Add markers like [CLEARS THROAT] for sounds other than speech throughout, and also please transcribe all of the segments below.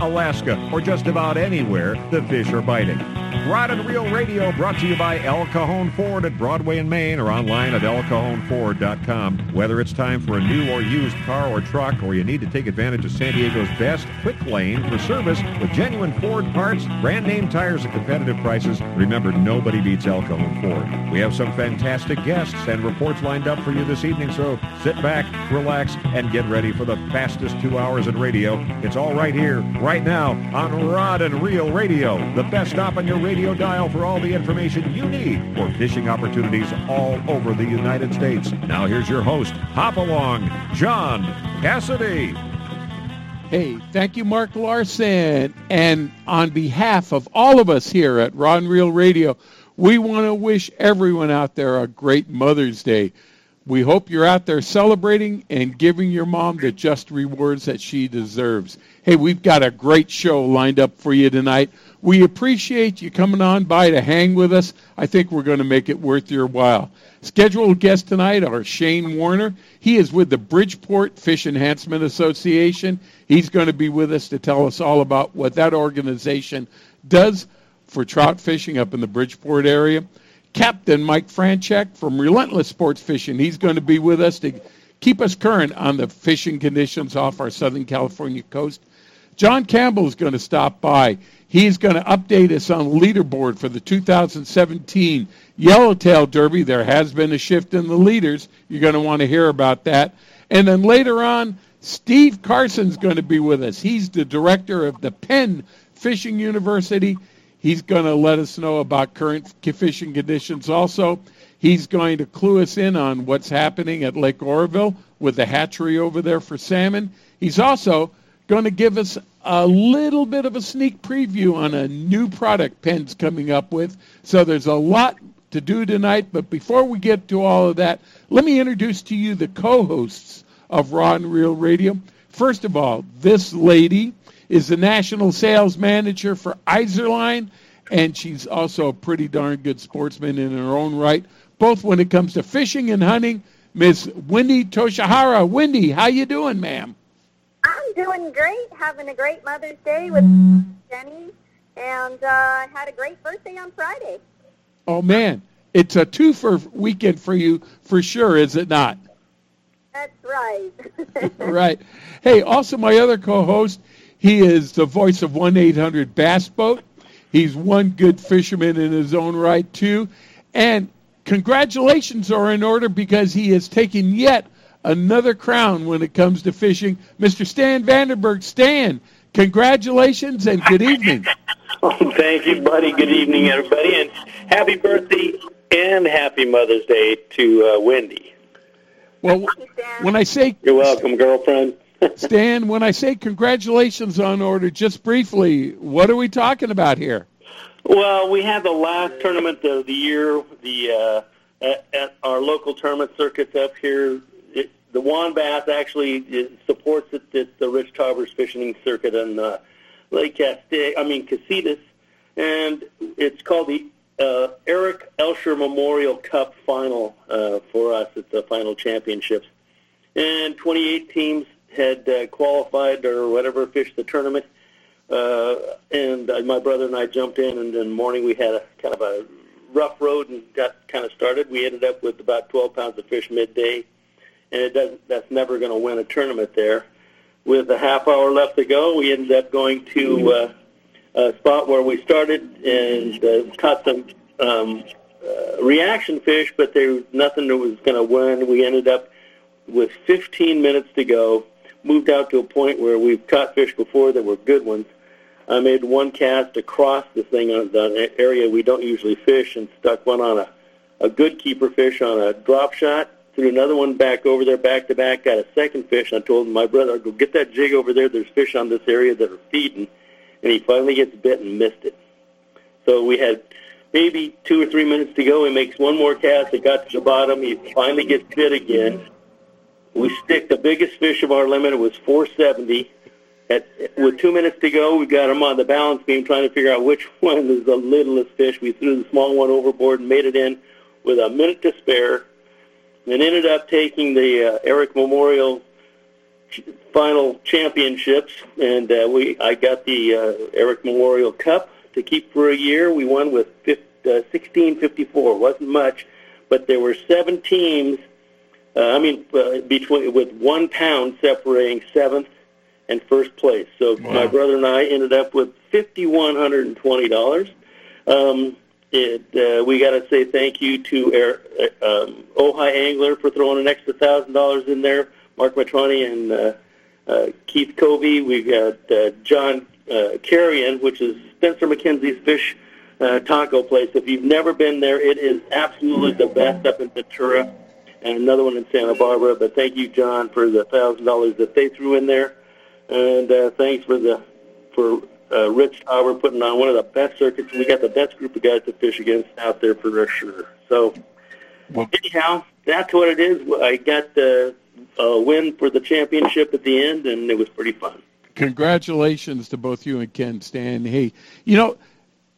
Alaska, or just about anywhere the fish are biting. Rod and Reel Radio brought to you by El Cajon Ford at Broadway and Main or online at elcajonford.com. Whether it's time for a new or used car or truck or you need to take advantage of San Diego's best quick lane for service with genuine Ford parts, brand name tires at competitive prices, remember nobody beats El Cajon Ford. We have some fantastic guests and reports lined up for you this evening, so sit back, relax, and get ready for the fastest two hours in radio. It's all right here, right now, on Rod and Reel Radio, the best stop on your radio dial for all the information you need for fishing opportunities all over the United States. Now here's your host, Hop Along, John Cassidy. Hey, thank you, Mark Larson. And on behalf of all of us here at Rod and Reel Radio, we want to wish everyone out there a great Mother's Day. We hope you're out there celebrating and giving your mom the just rewards that she deserves. Hey, we've got a great show lined up for you tonight. We appreciate you coming on by to hang with us. I think we're going to make it worth your while. Scheduled guests tonight are Shane Warner. He is with the Bridgeport Fish Enhancement Association. He's going to be with us to tell us all about what that organization does for trout fishing up in the Bridgeport area. Captain Mike Franchek from Relentless Sports Fishing. He's going to be with us to keep us current on the fishing conditions off our Southern California coast. John Campbell is going to stop by. He's going to update us on the leaderboard for the 2017 Yellowtail Derby. There has been a shift in the leaders. You're going to want to hear about that. And then later on, Steve Carson's going to be with us. He's the director of the Penn Fishing University. He's going to let us know about current fishing conditions also. He's going to clue us in on what's happening at Lake Oroville with the hatchery over there for salmon. He's also going to give us a little bit of a sneak preview on a new product Penn's coming up with. So there's a lot to do tonight. But before we get to all of that, let me introduce to you the co hosts of Rod and Reel Radio. First of all, this lady is the national sales manager for Izorline, and she's also a pretty darn good sportsman in her own right, both when it comes to fishing and hunting. Miss Wendy Toshihara. Wendy, how you doing, ma'am? I'm doing great, having a great Mother's Day with Jenny, and uh, had a great birthday on Friday. Oh, man. It's a two-for weekend for you for sure, is it not? That's right. [LAUGHS] right. Hey, also my other co-host, he is the voice of 1-800 Bass Boat. He's one good fisherman in his own right, too. And congratulations are in order because he has taken yet another crown when it comes to fishing. Mr. Stan Vanderberg. Stan, congratulations and good evening. [LAUGHS] Oh, thank you, buddy. Good evening, everybody, and happy birthday and happy Mother's Day to uh, Wendy. Well, when I say you're welcome, girlfriend. [LAUGHS] Stan, when I say congratulations on order, just briefly, what are we talking about here? Well, we had the last tournament of the year, the uh, at, at our local tournament circuits up here. It, the Bass actually supports it. It's the Rich Tarbers Fishing Circuit in uh, Lake Castaic, I mean Casitas, and it's called the uh, Eric Elsher Memorial Cup Final uh, for us. It's the final championships, and 28 teams had uh, qualified or whatever, fished the tournament. Uh, and uh, my brother and I jumped in, and in the morning we had a kind of a rough road and got kind of started. We ended up with about 12 pounds of fish midday, and it doesn't. That's never going to win a tournament there. With a half hour left to go, we ended up going to uh, a spot where we started and uh, caught some um, uh, reaction fish, but there was nothing that was going to win. We ended up with 15 minutes to go moved out to a point where we've caught fish before that were good ones. I made one cast across the thing on the area we don't usually fish and stuck one on a, a good keeper fish on a drop shot threw another one back over there back to back, got a second fish. I told my brother, go get that jig over there. There's fish on this area that are feeding. And he finally gets bit and missed it. So we had maybe two or three minutes to go. He makes one more cast. It got to the bottom. He finally gets bit again. We stick the biggest fish of our limit. It was 470. At, with two minutes to go, we got him on the balance beam trying to figure out which [LAUGHS] one is the littlest fish. We threw the small one overboard and made it in with a minute to spare and ended up taking the uh, Eric Memorial final championships, and uh, we I got the uh, Eric Memorial Cup to keep for a year. We won with 15, uh, 1654. wasn't much, but there were seven teams. Uh, I mean, uh, between with one pound separating seventh and first place. So wow. my brother and I ended up with fifty one hundred and twenty dollars. Um, it, uh, we got to say thank you to Air, um, Ojai Angler for throwing an extra thousand dollars in there. Mark Matroni and uh, uh, Keith Covey. We got uh, John uh, Carrion, which is Spencer Makenzie's fish uh, taco place. If you've never been there, it is absolutely the best up in Ventura, and another one in Santa Barbara. But thank you, John, for the thousand dollars that they threw in there, and uh, thanks for the for uh, Rich Tauber putting on one of the best circuits. We got the best group of guys to fish against out there for sure. So, well, anyhow, that's what it is. I got the uh, win for the championship at the end, and it was pretty fun. Congratulations to both you and Ken Stan. Hey, you know,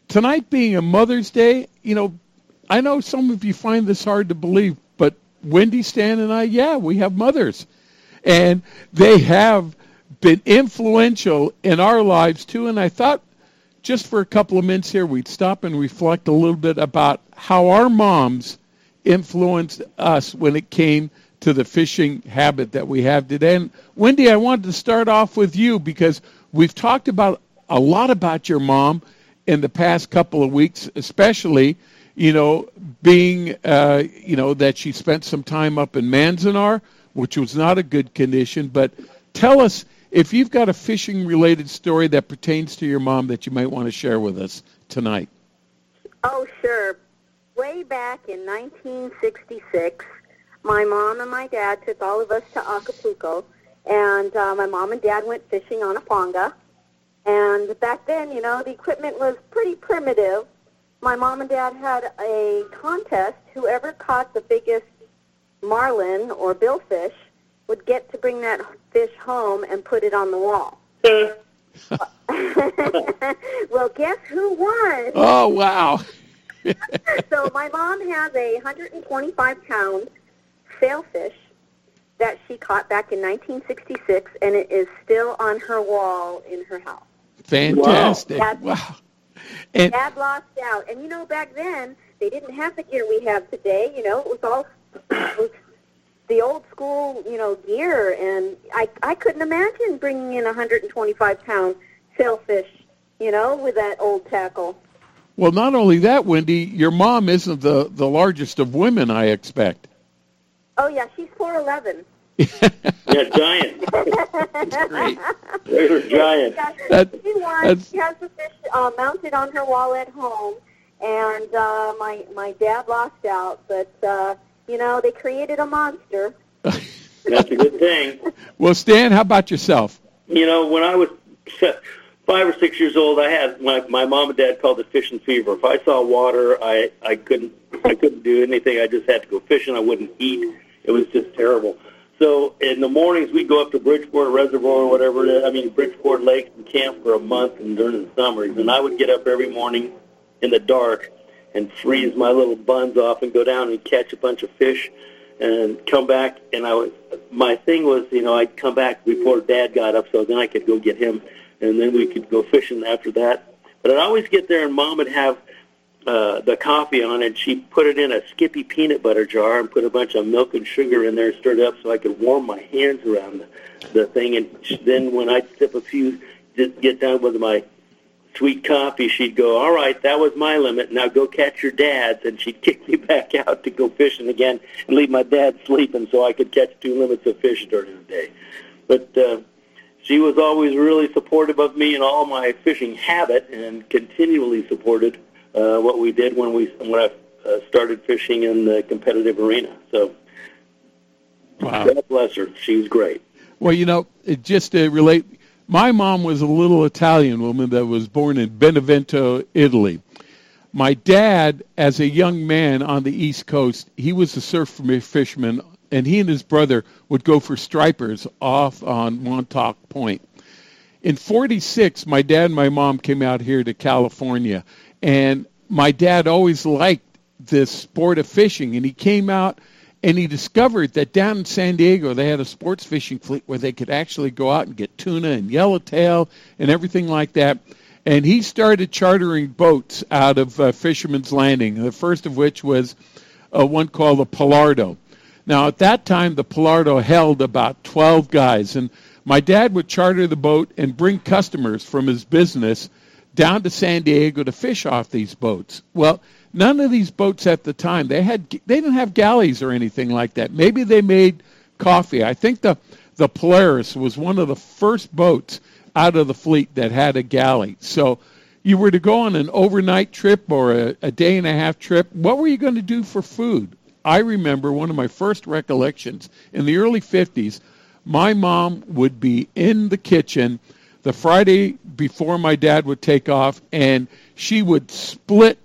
tonight being a Mother's Day, you know, I know some of you find this hard to believe, but Wendy, Stan, and I, yeah, we have mothers. And they have been influential in our lives too. And I thought just for a couple of minutes here, we'd stop and reflect a little bit about how our moms influenced us when it came to the fishing habit that we have today. And Wendy, I wanted to start off with you because we've talked about a lot about your mom in the past couple of weeks, especially, you know, being, uh, you know, that she spent some time up in Manzanar, which was not a good condition. But tell us if you've got a fishing related story that pertains to your mom that you might want to share with us tonight. Oh, sure. Way back in 1966, my mom and my dad took all of us to Acapulco, and uh, my mom and dad went fishing on a ponga. And back then, you know, the equipment was pretty primitive. My mom and dad had a contest. Whoever caught the biggest marlin or billfish would get to bring that fish home and put it on the wall. [LAUGHS] well, guess who won? Oh, wow. [LAUGHS] [LAUGHS] so my mom has a 125 pound sailfish that she caught back in 1966, and it is still on her wall in her house. Fantastic! Wow. wow. And Dad lost out, and you know back then they didn't have the gear we have today. You know, it was all [COUGHS] it was the old school, you know, gear, and I I couldn't imagine bringing in a 125 pound sailfish, you know, with that old tackle. Well, not only that, Wendy, your mom isn't the the largest of women, I expect. Oh yeah, she's 4'11. [LAUGHS] yeah, giant. that's great. They're giant. That, she won. She has the fish uh, mounted on her wall at home, and uh, my my dad lost out, but. uh you know, they created a monster. [LAUGHS] That's a good thing. Well, Stan, how about yourself? You know, when I was five or six years old, I had my my mom and dad called it fishing fever. If I saw water, I I couldn't I couldn't do anything. I just had to go fishing. I wouldn't eat. It was just terrible. So in the mornings, we'd go up to Bridgeport Reservoir or whatever it is. I mean, Bridgeport Lake and camp for a month and during the summers. And I would get up every morning in the dark and freeze my little buns off and go down and catch a bunch of fish and come back and I was my thing was, you know, I'd come back before dad got up so then I could go get him and then we could go fishing after that. But I'd always get there and mom would have uh, the coffee on and she put it in a Skippy peanut butter jar and put a bunch of milk and sugar in there stirred up so I could warm my hands around the, the thing. And then when I'd sip a few, just get down with my sweet coffee, she'd go, all right, that was my limit. Now go catch your dad's. And she'd [LAUGHS] kick me back out to go fishing again and leave my dad sleeping so I could catch two limits of fish during the day. But uh, she was always really supportive of me and all my fishing habit and continually supported uh, what we did when we when I uh, started fishing in the competitive arena. So Wow. God bless her. She's great. Well, you know, it just to relate, my mom was a little Italian woman that was born in Benevento, Italy. My dad, as a young man on the East Coast, he was a surf fisherman, and he and his brother would go for stripers off on Montauk Point. In 46, my dad and my mom came out here to California, and my dad always liked this sport of fishing, and he came out and he discovered that down in San Diego they had a sports fishing fleet where they could actually go out and get tuna and yellowtail and everything like that. And he started chartering boats out of uh, Fisherman's Landing. The first of which was uh, one called the Pallardo. Now at that time the Pallardo held about 12 guys, and my dad would charter the boat and bring customers from his business down to San Diego to fish off these boats. Well None of these boats at the time they had they didn't have galleys or anything like that. Maybe they made coffee. I think the the Polaris was one of the first boats out of the fleet that had a galley. So you were to go on an overnight trip or a, a day and a half trip. What were you going to do for food? I remember one of my first recollections in the early 50s. My mom would be in the kitchen the Friday before my dad would take off, and she would split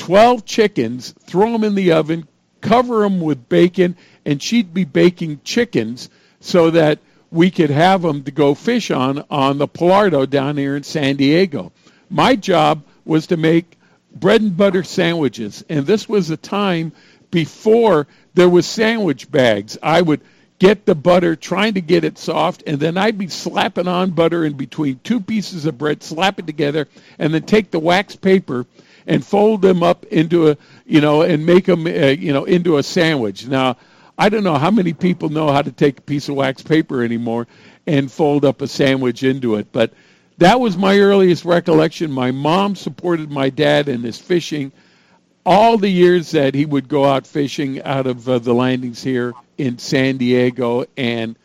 12 chickens, throw them in the oven, cover them with bacon, and she'd be baking chickens so that we could have them to go fish on on the Pallardo down here in San Diego. My job was to make bread and butter sandwiches, and this was a time before there was sandwich bags. I would get the butter, trying to get it soft, and then I'd be slapping on butter in between two pieces of bread, slap it together, and then take the wax paper and fold them up into a you know and make them uh, you know into a sandwich. Now, I don't know how many people know how to take a piece of wax paper anymore and fold up a sandwich into it, but that was my earliest recollection. My mom supported my dad in his fishing all the years that he would go out fishing out of uh, the landings here in San Diego and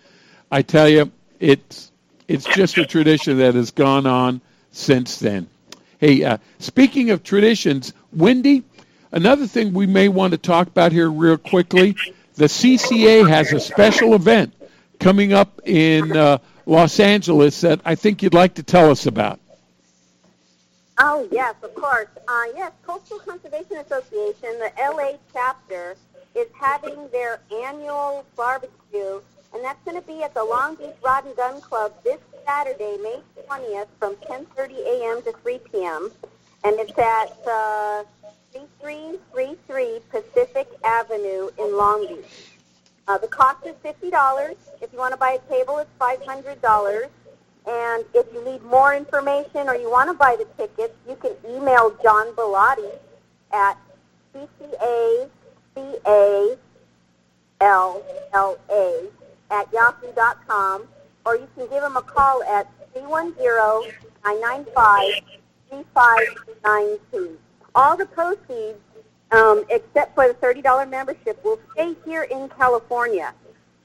I tell you it's it's just a tradition that has gone on since then. Hey, uh, speaking of traditions, Wendy, another thing we may want to talk about here real quickly the CCA has a special event coming up in uh, Los Angeles that I think you'd like to tell us about. Oh, yes, of course. Uh, yes, Coastal Conservation Association, the LA chapter, is having their annual barbecue, and that's going to be at the Long Beach Rod and Gun Club this Saturday, May 20th, from 10:30 a.m. to 3 p.m. And it's at uh, 3333 Pacific Avenue in Long Beach. Uh, the cost is $50. If you want to buy a table, it's $500. And if you need more information or you want to buy the tickets, you can email John Bellotti at ccacalla at yahoo.com or you can give them a call at 310-995-3592. All the proceeds, um, except for the $30 membership, will stay here in California.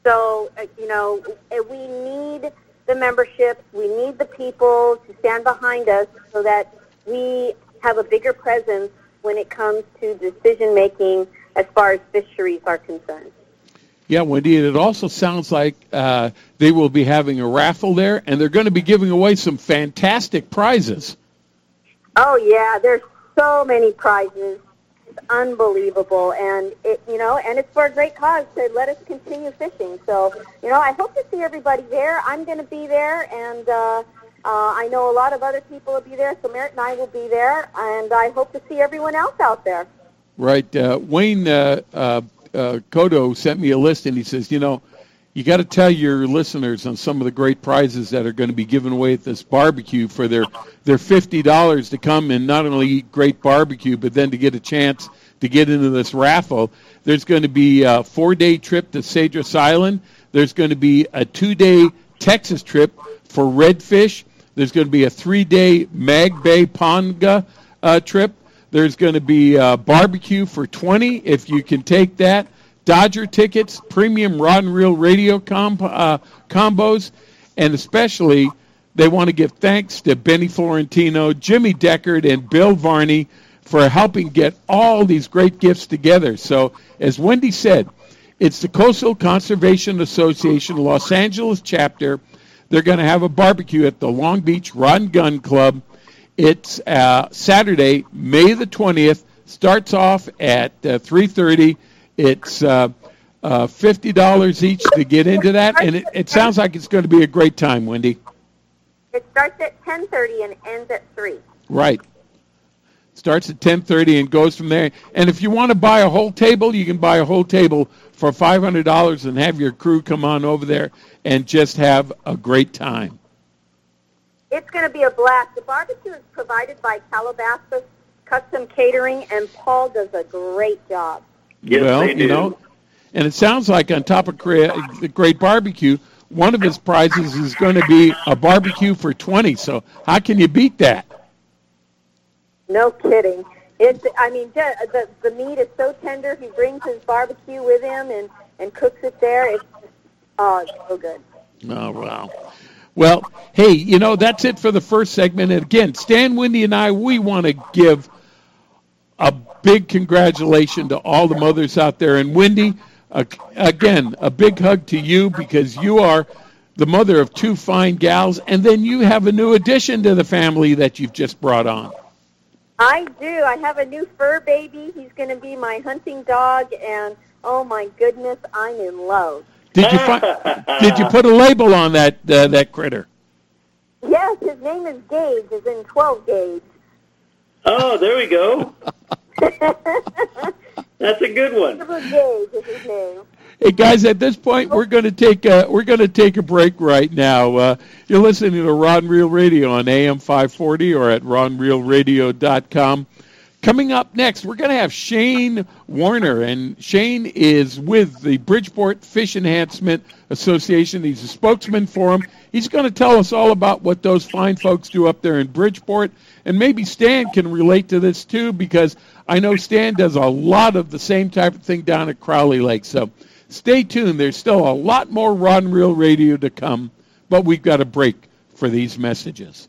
So, uh, you know, we need the membership. We need the people to stand behind us so that we have a bigger presence when it comes to decision making as far as fisheries are concerned. Yeah, Wendy, and it also sounds like uh, they will be having a raffle there, and they're going to be giving away some fantastic prizes. Oh yeah, there's so many prizes. It's unbelievable, and it you know, and it's for a great cause to let us continue fishing. So you know, I hope to see everybody there. I'm going to be there, and uh, uh, I know a lot of other people will be there. So Merritt and I will be there, and I hope to see everyone else out there. Right, uh, Wayne. Uh, uh, uh, Kodo sent me a list, and he says, you know, you got to tell your listeners on some of the great prizes that are going to be given away at this barbecue for their their fifty dollars to come and not only eat great barbecue, but then to get a chance to get into this raffle. There's going to be a four day trip to Cedros Island. There's going to be a two day Texas trip for redfish. There's going to be a three day Mag Bay Ponga uh, trip. There's going to be a barbecue for 20 if you can take that. Dodger tickets, premium rod and reel radio comp, uh, combos, and especially they want to give thanks to Benny Florentino, Jimmy Deckard, and Bill Varney for helping get all these great gifts together. So, as Wendy said, It's the Coastal Conservation Association Los Angeles chapter. They're going to have a barbecue at the Long Beach Rod and Gun Club. It's uh, Saturday, May the 20th. Starts off at uh, 3:30. It's uh, uh, $50 each to get into that, and it, it sounds like it's going to be a great time, Wendy. It starts at 10:30 and ends at 3. Right. Starts at 10:30 and goes from there. And if you want to buy a whole table, you can buy a whole table for $500 and have your crew come on over there and just have a great time. It's going to be a blast. The barbecue is provided by Calabasas Custom Catering, and Paul does a great job. Yes, well, they do. you know, and it sounds like on top of cre- the great barbecue, one of his prizes is going to be a barbecue for 20. So how can you beat that? No kidding. It's, I mean, ju- the the meat is so tender. He brings his barbecue with him and and cooks it there. It's oh, it's so good. Oh, wow. Well, hey, you know, that's it for the first segment. And again, Stan, Wendy, and I, we want to give a big congratulations to all the mothers out there. And Wendy, uh, again, a big hug to you because you are the mother of two fine gals. And then you have a new addition to the family that you've just brought on. I do. I have a new fur baby. He's going to be my hunting dog, and oh my goodness, I'm in love. Did you find, [LAUGHS] did you put a label on that uh, that critter? Yes, his name is Gage, is in 12 gauge. Oh, there we go. [LAUGHS] That's a good one. Gage is his name. Hey guys, at this point we're going to take a, we're going to take a break right now. Uh, you're listening to Rod and Reel Radio on AM 540 or at ronrealradio.com. Coming up next, we're going to have Shane Warner, and Shane is with the Bridgeport Fish Enhancement Association. He's a spokesman for them. He's going to tell us all about what those fine folks do up there in Bridgeport, and maybe Stan can relate to this too, because I know Stan does a lot of the same type of thing down at Crowley Lake. So stay tuned. There's still a lot more Rod and Reel Radio to come, but we've got a break for these messages.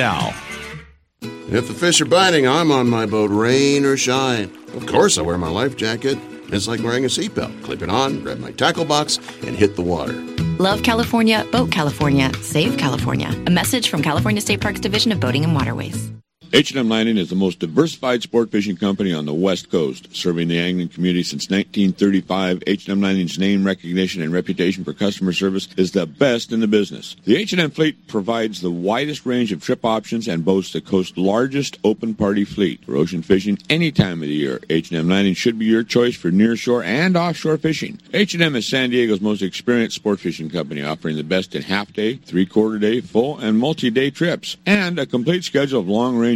If the fish are biting, I'm on my boat, rain or shine. Of course, I wear my life jacket. It's like wearing a seatbelt. Clip it on, grab my tackle box, and hit the water. Love California, Boat California, Save California. A message from California State Parks Division of Boating and Waterways. H&M Landing is the most diversified sport fishing company on the West Coast, serving the angling community since 1935. H&M Landing's name recognition and reputation for customer service is the best in the business. The H&M fleet provides the widest range of trip options and boasts the coast's largest open party fleet for ocean fishing any time of the year. H&M Landing should be your choice for nearshore and offshore fishing. H&M is San Diego's most experienced sport fishing company, offering the best in half-day, three-quarter day, full, and multi-day trips, and a complete schedule of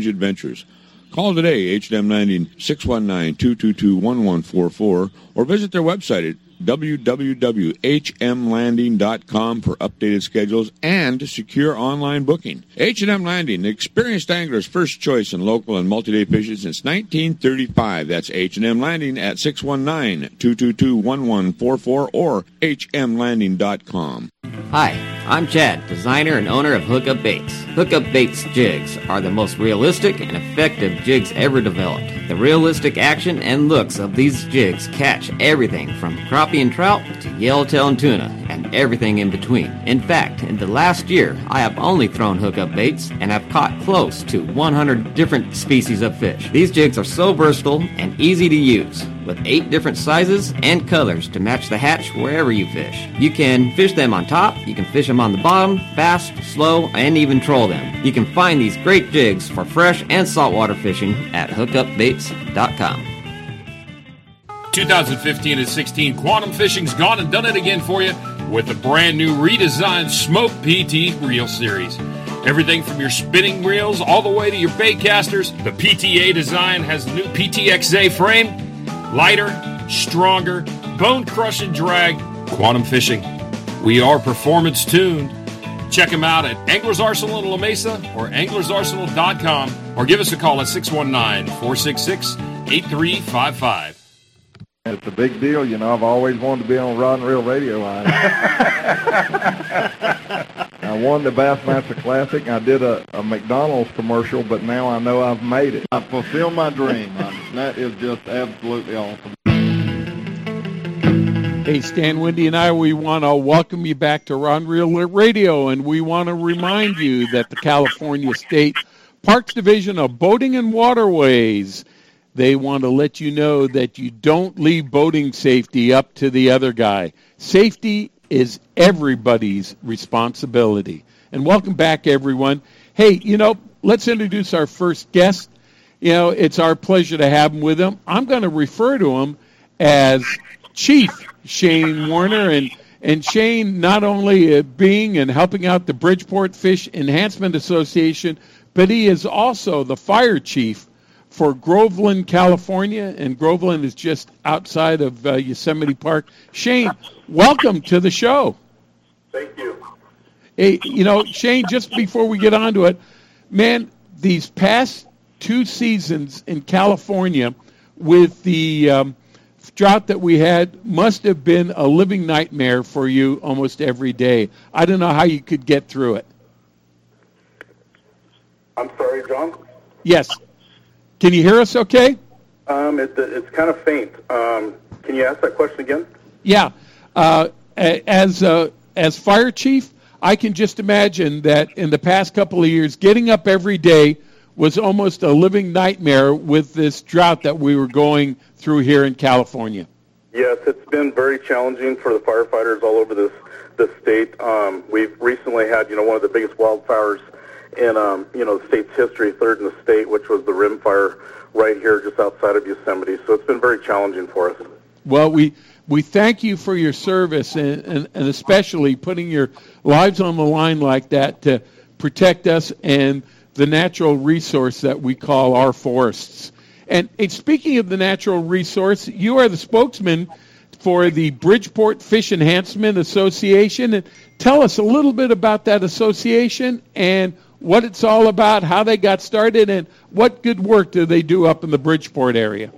long-range adventures. Call today, H&M 90 619-222-1144, or visit their website at www.hmlanding.com for updated schedules and secure online booking. H&M Landing, the experienced angler's first choice in local and multi-day fishing since 1935. That's H&M Landing at 619-222-1144 or hmlanding.com. Hi, I'm Chad, designer and owner of Hookup Baits. Hookup Baits jigs are the most realistic and effective jigs ever developed. The realistic action and looks of these jigs catch everything from crappie and trout to yellowtail and tuna and everything in between. In fact, in the last year, I have only thrown hookup baits and have caught close to 100 different species of fish. These jigs are so versatile and easy to use with eight different sizes and colors to match the hatch wherever you fish. You can fish them on top, you can fish them on the bottom, fast, slow, and even troll them. You can find these great jigs for fresh and saltwater fishing at hookupbaits.com. 2015 and 16 Quantum Fishing's gone and done it again for you with the brand new redesigned Smoke PT Reel Series. Everything from your spinning reels all the way to your bait casters, the PTA design has the new PTXA frame, lighter, stronger, bone crushing drag, quantum fishing. We are performance tuned. Check them out at Anglers Arsenal in La Mesa or anglersarsenal.com or give us a call at 619 466 8355. It's a big deal, you know. I've always wanted to be on Rod and Reel Radio. I, [LAUGHS] I won the Bassmaster Classic. I did a, a McDonald's commercial, but now I know I've made it. I fulfilled my dream. I, that is just absolutely awesome. Hey, Stan Wendy and I, we want to welcome you back to Rod and Reel Radio, and we want to remind you that the California State Parks Division of Boating and Waterways, they want to let you know that you don't leave boating safety up to the other guy. Safety is everybody's responsibility. And welcome back, everyone. Hey, you know, let's introduce our first guest. You know, it's our pleasure to have him with him. I'm going to refer to him as Chief Shane Warner, and and Shane not only uh, being and helping out the Bridgeport Fish Enhancement Association, but he is also the fire chief for Groveland, California, and Groveland is just outside of uh, Yosemite Park. Shane, welcome to the show. Thank you. Hey, you know, Shane, just before we get on to it, man, these past two seasons in California with the um, drought that we had must have been a living nightmare for you almost every day. I don't know how you could get through it. I'm sorry, John. Yes. Can you hear us okay? Um, it, it's kind of faint. Um, can you ask that question again? Yeah. Uh, as uh, as fire chief, I can just imagine that in the past couple of years, getting up every day was almost a living nightmare with this drought that we were going through here in California. Yes, it's been very challenging for the firefighters all over this this state. Um, we've recently had, you know, one of the biggest wildfires in, um, you know, the state's history, third in the state, which was the Rim Fire right here just outside of Yosemite. So it's been very challenging for us. Well, we we thank you for your service and, and, and especially putting your lives on the line like that to protect us and the natural resource that we call our forests. And, and speaking of the natural resource, you are the spokesman for the Bridgeport Fish Enhancement Association. And tell us a little bit about that association and what it's all about, how they got started, and what good work do they do up in the Bridgeport area?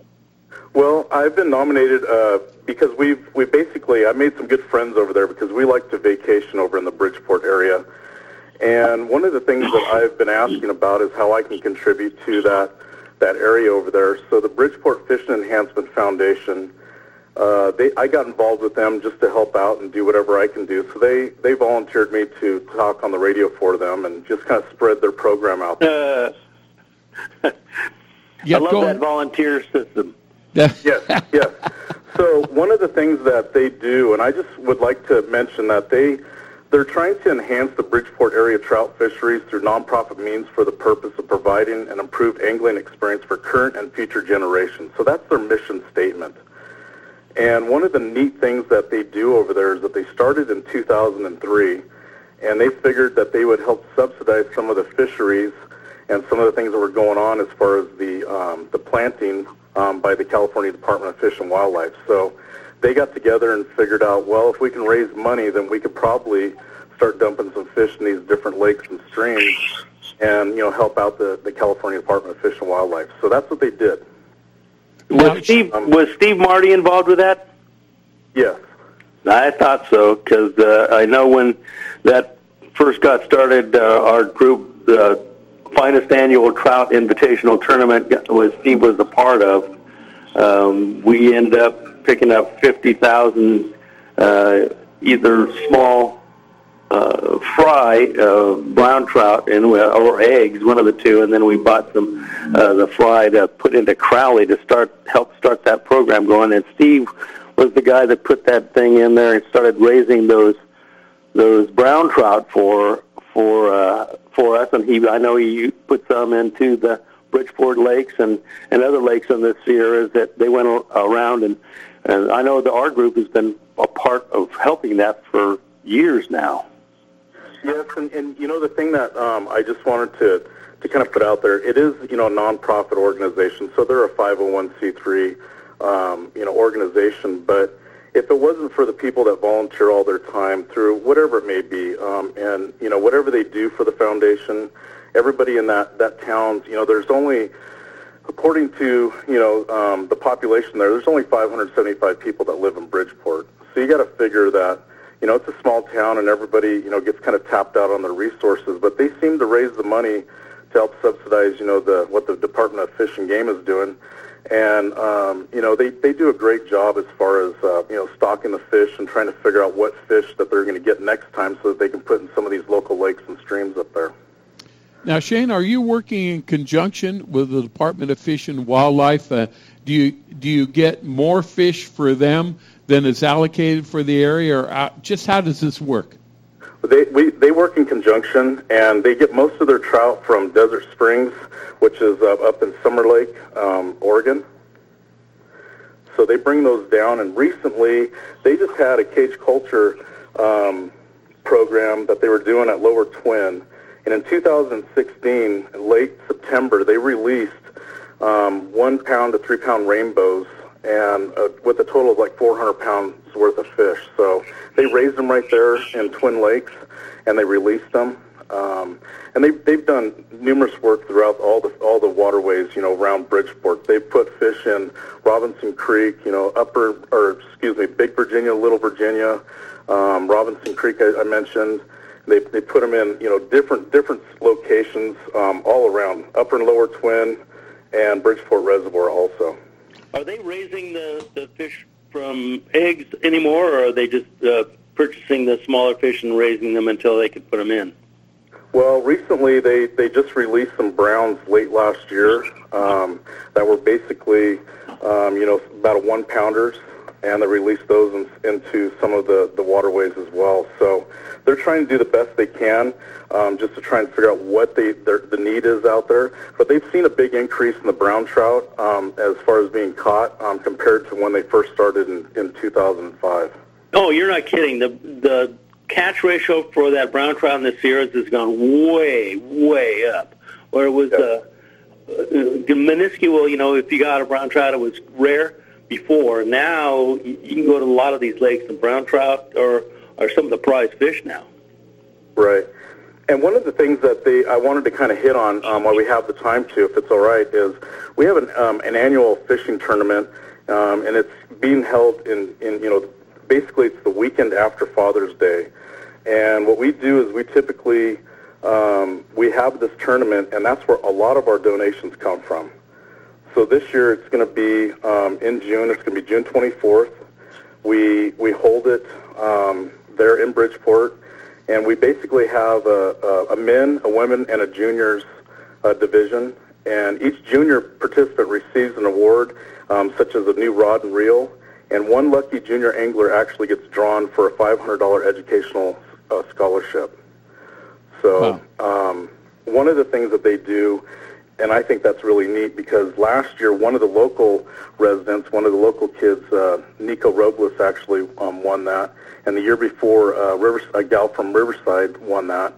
Well, I've been nominated uh, because we've we basically I made some good friends over there because we like to vacation over in the Bridgeport area, and one of the things that I've been asking about is how I can contribute to that that area over there. So the Bridgeport Fish Enhancement Foundation, uh, they I got involved with them just to help out and do whatever I can do. So they they volunteered me to talk on the radio for them and just kind of spread their program out. Uh, [LAUGHS] I love that volunteer system. yes, yes. So one of the things that they do, and I just would like to mention that they they're trying to enhance the Bridgeport area trout fisheries through nonprofit means for the purpose of providing an improved angling experience for current and future generations. So that's their mission statement. And one of the neat things that they do over there is that they started in 2003, and they figured that they would help subsidize some of the fisheries and some of the things that were going on as far as the um, the planting um, by the California Department of Fish and Wildlife. So they got together and figured out, well, if we can raise money, then we could probably start dumping some fish in these different lakes and streams and, you know, help out the, the California Department of Fish and Wildlife. So that's what they did. Was Steve was Steve Marty involved with that? Yes. I thought so because uh, I know when that first got started, uh, our group, the finest annual trout invitational tournament, was Steve was a part of. Um, we ended up picking up fifty thousand, uh, either small uh, fry uh, brown trout and we- or eggs, one of the two, and then we bought some uh, the fry to put into Crowley to start help start that program going. And Steve was the guy that put that thing in there and started raising those those brown trout for for uh, for us. And he, I know he put some into the Bridgeport lakes and and other lakes in the Sierras that they went around and and I know that our group has been a part of helping that for years now. Yes, and, and you know the thing that um, I just wanted to to kind of put out there, it is you know a nonprofit organization, so they're a 501c3 um, you know organization. But if it wasn't for the people that volunteer all their time through whatever it may be, um, and you know whatever they do for the foundation, everybody in that that town, you know, there's only according to you know um, the population there, there's only 575 people that live in Bridgeport. So you got to figure that you know it's a small town and everybody you know gets kind of tapped out on their resources, but they seem to raise the money to help subsidize you know the what the Department of Fish and Game is doing. And um, you know they, they do a great job as far as uh, you know stocking the fish and trying to figure out what fish that they're going to get next time so that they can put in some of these local lakes and streams up there. Now, Shane, are you working in conjunction with the Department of Fish and Wildlife? Uh, do you do you get more fish for them than is allocated for the area, or uh, just how does this work? They we they work in conjunction, and they get most of their trout from Desert Springs, which is uh, up in Summer Lake, um, Oregon. So they bring those down, and recently they just had a cage culture um, program that they were doing at Lower Twin, and in 2016, in late September, they released um, one pound to three pound rainbows, and uh, with a total of like 400 pounds worth of fish. So they raised them right there in Twin Lakes, and they released them. Um, and they've they've done numerous work throughout all the all the waterways, you know, around Bridgeport. They've put fish in Robinson Creek, you know, Upper or excuse me, Big Virginia, Little Virginia, um, Robinson Creek. I, I mentioned. They they put them in, you know, different different locations um, all around Upper and Lower Twin, and Bridgeport Reservoir also. Are they raising the, the fish from eggs anymore, or are they just uh, purchasing the smaller fish and raising them until they can put them in? Well, recently they, they just released some browns late last year um, that were basically, um, you know, about a one pounders, and they released those in, into some of the, the waterways as well. So they're trying to do the best they can um, just to try and figure out what they, their, the need is out there. But they've seen a big increase in the brown trout um, as far as being caught um, compared to when they first started in, in 2005. Oh, you're not kidding. The the catch ratio for that brown trout in the Sierras has gone way, way up. Where it was uh, uh, minuscule, you know, if you got a brown trout, it was rare before. Now you can go to a lot of these lakes, and brown trout are are some of the prized fish now. Right. And one of the things that they I wanted to kind of hit on um, while we have the time to, if it's all right, is we have an, um, an annual fishing tournament, um, and it's being held in, in you know basically it's the weekend after Father's Day, and what we do is we typically um, we have this tournament, and that's where a lot of our donations come from. So this year it's going to be um, in June. It's going to be June 24th. We we hold it um, there in Bridgeport, and we basically have a, a, a men, a women, and a juniors uh, division. And each junior participant receives an award, um, such as a new rod and reel. And one lucky junior angler actually gets drawn for a $500 educational uh, scholarship. So um, one of the things that they do, and I think that's really neat because last year one of the local residents, one of the local kids, uh, Nico Robles, actually um, won that, and the year before, uh, Rivers, a gal from Riverside won that.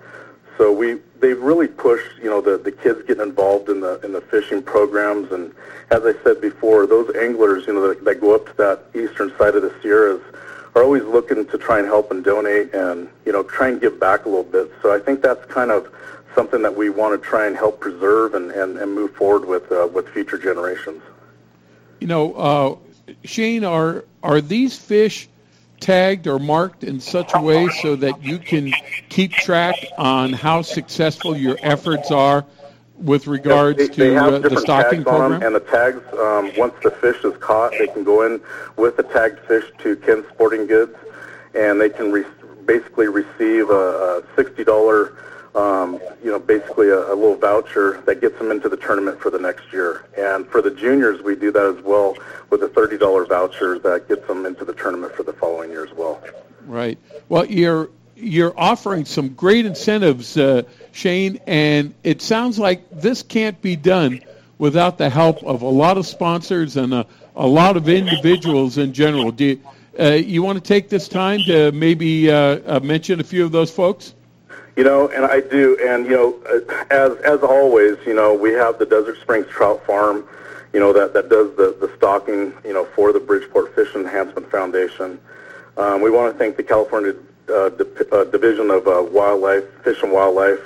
so we they've really pushed you know the the kids getting involved in the in the fishing programs and as I said before, those anglers you know that, that go up to that eastern side of the Sierras are always looking to try and help and donate and you know try and give back a little bit. So I think that's kind of something that we want to try and help preserve and, and, and move forward with uh, with future generations. You know, uh, Shane, are are these fish tagged or marked in such a way so that you can keep track on how successful your efforts are with regards they, to they have uh, the stocking program? and the tags, um, once the fish is caught, they can go in with the tagged fish to Ken Sporting Goods, and they can re- basically receive a, a sixty dollar, um, you know, basically a, a little voucher that gets them into the tournament for the next year. And for the juniors, we do that as well with a thirty dollar voucher that gets them into the tournament for the following year as well. Right. Well, you're you're offering some great incentives, uh, Shane, and it sounds like this can't be done without the help of a lot of sponsors and a, a lot of individuals in general. Do you, uh, you want to take this time to maybe uh, uh, mention a few of those folks? You know, and I do, and you know, uh, as as always, you know, we have the Desert Springs Trout Farm, you know, that that does the the stocking, you know, for the Bridgeport Fish Enhancement Foundation. Um, we want to thank the California uh, Di- uh, Division of uh, Wildlife, Fish and Wildlife,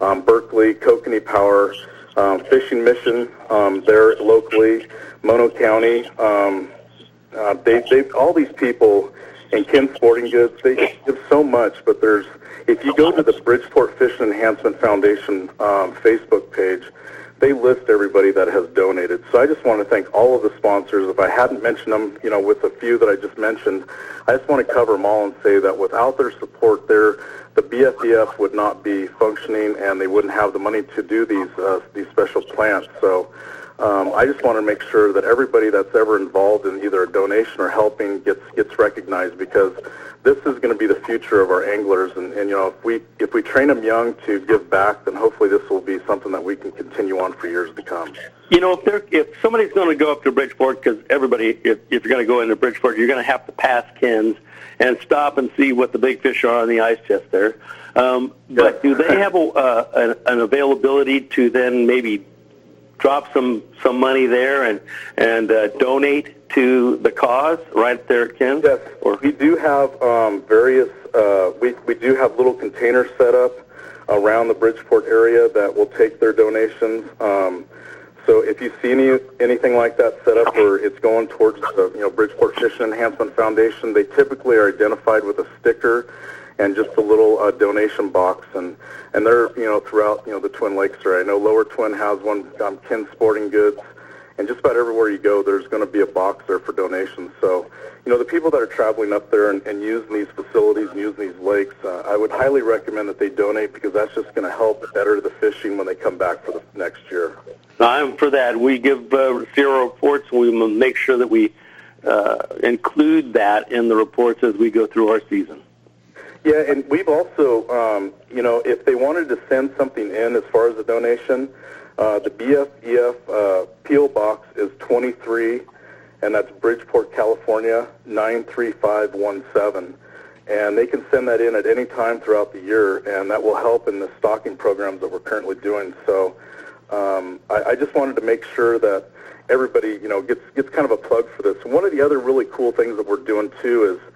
um, Berkeley, Kokanee Power, um, Fishing Mission, um, there locally, Mono County. Um, uh, they, they, all these people in Ken Sporting Goods, they give so much, but there's, if you go to the Bridgeport Fish Enhancement Foundation um, Facebook page, they list everybody that has donated. So I just want to thank all of the sponsors. If I hadn't mentioned them, you know, with a few that I just mentioned, I just want to cover them all and say that without their support, there the BFEF would not be functioning, and they wouldn't have the money to do these uh, these special plants. So. Um, I just want to make sure that everybody that's ever involved in either a donation or helping gets gets recognized because this is going to be the future of our anglers. And, and you know, if we if we train them young to give back, then hopefully this will be something that we can continue on for years to come. You know, if there, if somebody's going to go up to Bridgeport, because everybody, if, if you're going to go into Bridgeport, you're going to have to pass Ken's and stop and see what the big fish are on the ice chest there. Um, but do they have a, uh, an, an availability to then maybe drop some some money there and and uh, donate to the cause right there at Ken's? Yes, or we do have um, various. Uh, we we do have little containers set up around the Bridgeport area that will take their donations. Um, so if you see any anything like that set up where it's going towards the you know Bridgeport Fish Enhancement Foundation, they typically are identified with a sticker and just a little uh, donation box, and and they're you know throughout you know the Twin Lakes area. I know Lower Twin has one, um, Ken Sporting Goods, and just about everywhere you go, there's going to be a box there for donations. So you know the people that are traveling up there and, and using these facilities and using these lakes, uh, I would highly recommend that they donate because that's just going to help better the fishing when they come back for the next year. I'm for that. We give uh, zero reports. We make sure that we uh, include that in the reports as we go through our season. Yeah, and we've also, um, you know, if they wanted to send something in as far as a donation, uh, the BFEF uh, PO box is 23, and that's Bridgeport, California 93517. And they can send that in at any time throughout the year, and that will help in the stocking programs that we're currently doing. So um, I, I just wanted to make sure that everybody, you know, gets gets kind of a plug for this. And one of the other really cool things that we're doing too is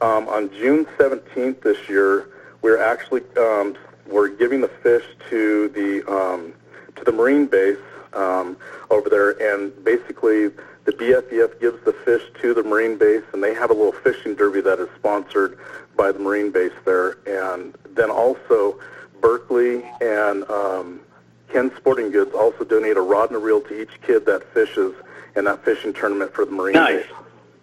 um, on June 17th this year, we're actually um, we're giving the fish to the um, to the Marine base um, over there, and basically the BFEF gives the fish to the Marine base, and they have a little fishing derby that is sponsored by the Marine base there, and then also Berkeley and um, Ken Sporting Goods also donate a rod and a reel to each kid that fishes in that fishing tournament for the Marine Nice. base.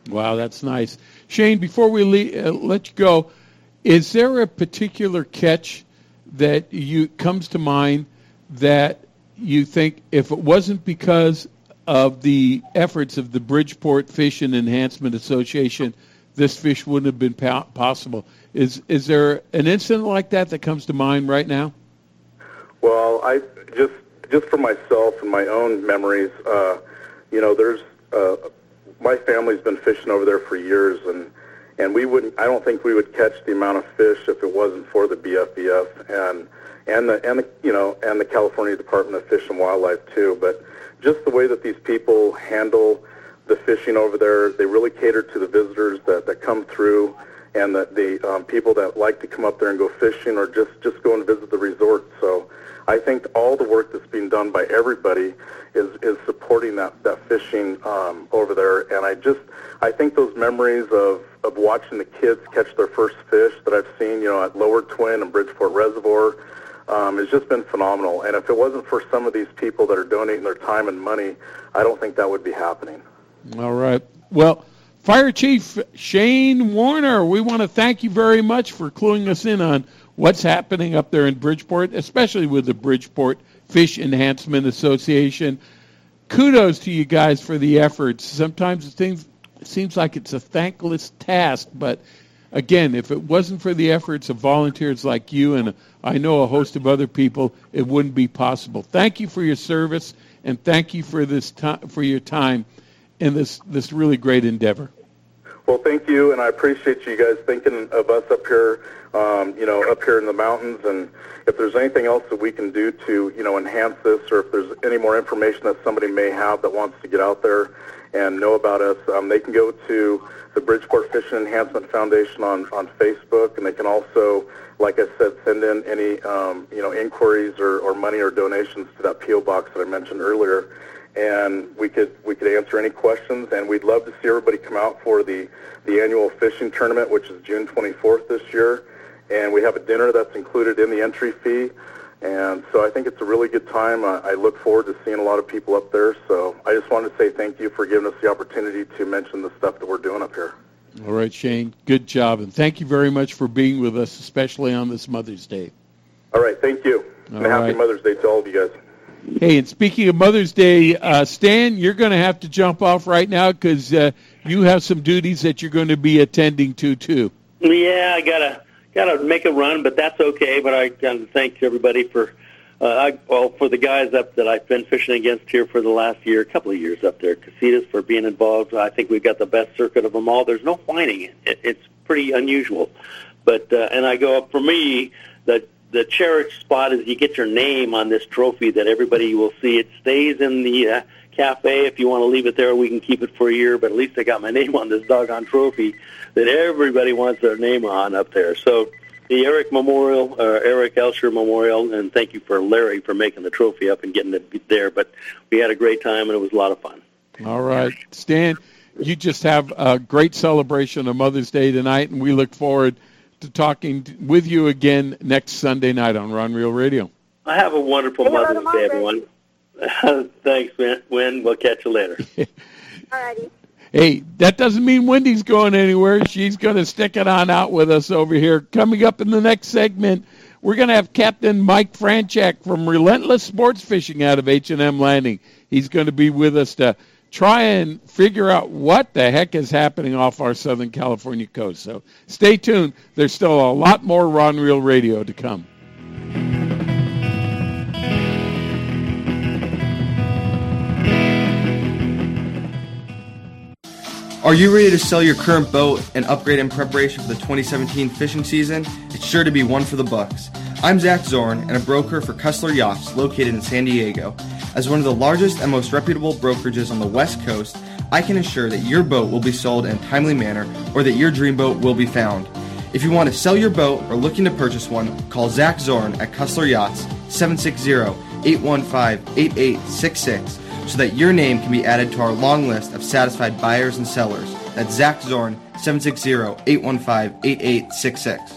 Wow, that's nice. Shane, before we uh, let you go, is there a particular catch that you comes to mind that you think if it wasn't because of the efforts of the Bridgeport Fish and Enhancement Association, this fish wouldn't have been po- possible? Is is there an incident like that that comes to mind right now? Well, I just just for myself and my own memories, uh, you know, there's uh, my family's been fishing over there for years, and and we wouldn't. I don't think we would catch the amount of fish if it wasn't for the BFEF and and the and the you know and the California Department of Fish and Wildlife too. But just the way that these people handle the fishing over there, they really cater to the visitors that that come through and the, the um, people that like to come up there and go fishing or just just go and visit the resort. So I think all the work that's being done by everybody is is supporting that that fishing um, over there. And I just I think those memories of of watching the kids catch their first fish that I've seen, you know, at Lower Twin and Bridgeport Reservoir. Um, has just been phenomenal, and if it wasn't for some of these people that are donating their time and money, I don't think that would be happening. All right. Well, Fire Chief Shane Warner, we want to thank you very much for cluing us in on what's happening up there in Bridgeport, especially with the Bridgeport Fish Enhancement Association. Kudos to you guys for the efforts. Sometimes it seems, like it's a thankless task, but again, if it wasn't for the efforts of volunteers like you and I know a host of other people, it wouldn't be possible. Thank you for your service and thank you for this time for your time in this this really great endeavor. Well, thank you, and I appreciate you guys thinking of us up here, um, you know, up here in the mountains. And if there's anything else that we can do to, you know, enhance this, or if there's any more information that somebody may have that wants to get out there and know about us, um, they can go to the Bridgeport Fishing Enhancement Foundation on on Facebook, and they can also, like I said, send in any, um, you know, inquiries or, or money or donations to that PO box that I mentioned earlier and we could we could answer any questions. And we'd love to see everybody come out for the the annual fishing tournament, which is June 24th this year. And we have a dinner that's included in the entry fee. And so I think it's a really good time. I, I look forward to seeing a lot of people up there. So I just wanted to say thank you for giving us the opportunity to mention the stuff that we're doing up here. All right, Shane. Good job. And thank you very much for being with us, especially on this Mother's Day. All right. Thank you. All and happy right. Mother's Day to all of you guys. Hey, and speaking of Mother's Day, uh, Stan, you're going to have to jump off right now because uh, you have some duties that you're going to be attending to too. Yeah, I gotta gotta make a run, but that's okay. But I gotta thank everybody for, uh, I, well, for the guys up that I've been fishing against here for the last year, a couple of years up there. Casitas for being involved. I think we've got the best circuit of them all. There's no whining. It, it's pretty unusual, but uh, and I go up for me the the cherished spot is you get your name on this trophy that everybody will see. It stays in the uh, cafe. If you want to leave it there, we can keep it for a year. But at least I got my [LAUGHS] name on this doggone trophy that everybody wants their name on up there. So the Eric Memorial, uh, Eric Elsher Memorial, and thank you for Larry for making the trophy up and getting it there. But we had a great time and it was a lot of fun. All right, Stan, you just have a great celebration of Mother's Day tonight, and we look forward to talking with you again next Sunday night on Rod and Reel Radio. I have a wonderful Say Mother's Day, everyone. [LAUGHS] Thanks, Win. Win. We'll catch you later. [LAUGHS] Alrighty. Hey, that doesn't mean Wendy's going anywhere. She's going to stick it on out with us over here. Coming up in the next segment, we're going to have Captain Mike Franchak from Relentless Sports Fishing out of H&M Landing. He's going to be with us to try and figure out what the heck is happening off our Southern California coast. So stay tuned. There's still a lot more Rod and Reel Radio to come. Are you ready to sell your current boat and upgrade in preparation for the 2017 fishing season? It's sure to be one for the bucks. I'm Zach Zorn and a broker for Cussler Yachts located in San Diego. As one of the largest and most reputable brokerages on the West Coast, I can assure that your boat will be sold in a timely manner or that your dream boat will be found. If you want to sell your boat or looking to purchase one, call Zach Zorn at Cussler Yachts 760-815-8866 so that your name can be added to our long list of satisfied buyers and sellers. That's Zach Zorn 760-815-8866.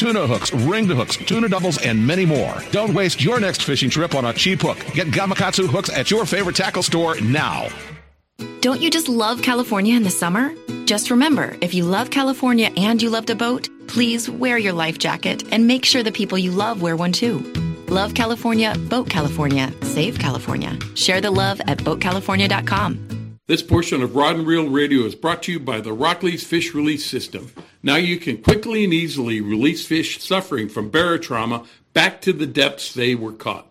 tuna hooks, ringed hooks, tuna doubles, and many more. Don't waste your next fishing trip on a cheap hook. Get Gamakatsu hooks at your favorite tackle store now. Don't you just love California in the summer? Just remember, if you love California and you love to boat, please wear your life jacket and make sure the people you love wear one too. Love California, Boat California, Save California. Share the love at boatcalifornia.com. This portion of Rod and Reel Radio is brought to you by the RokLees Fish Release System. Now you can quickly and easily release fish suffering from barotrauma back to the depths they were caught.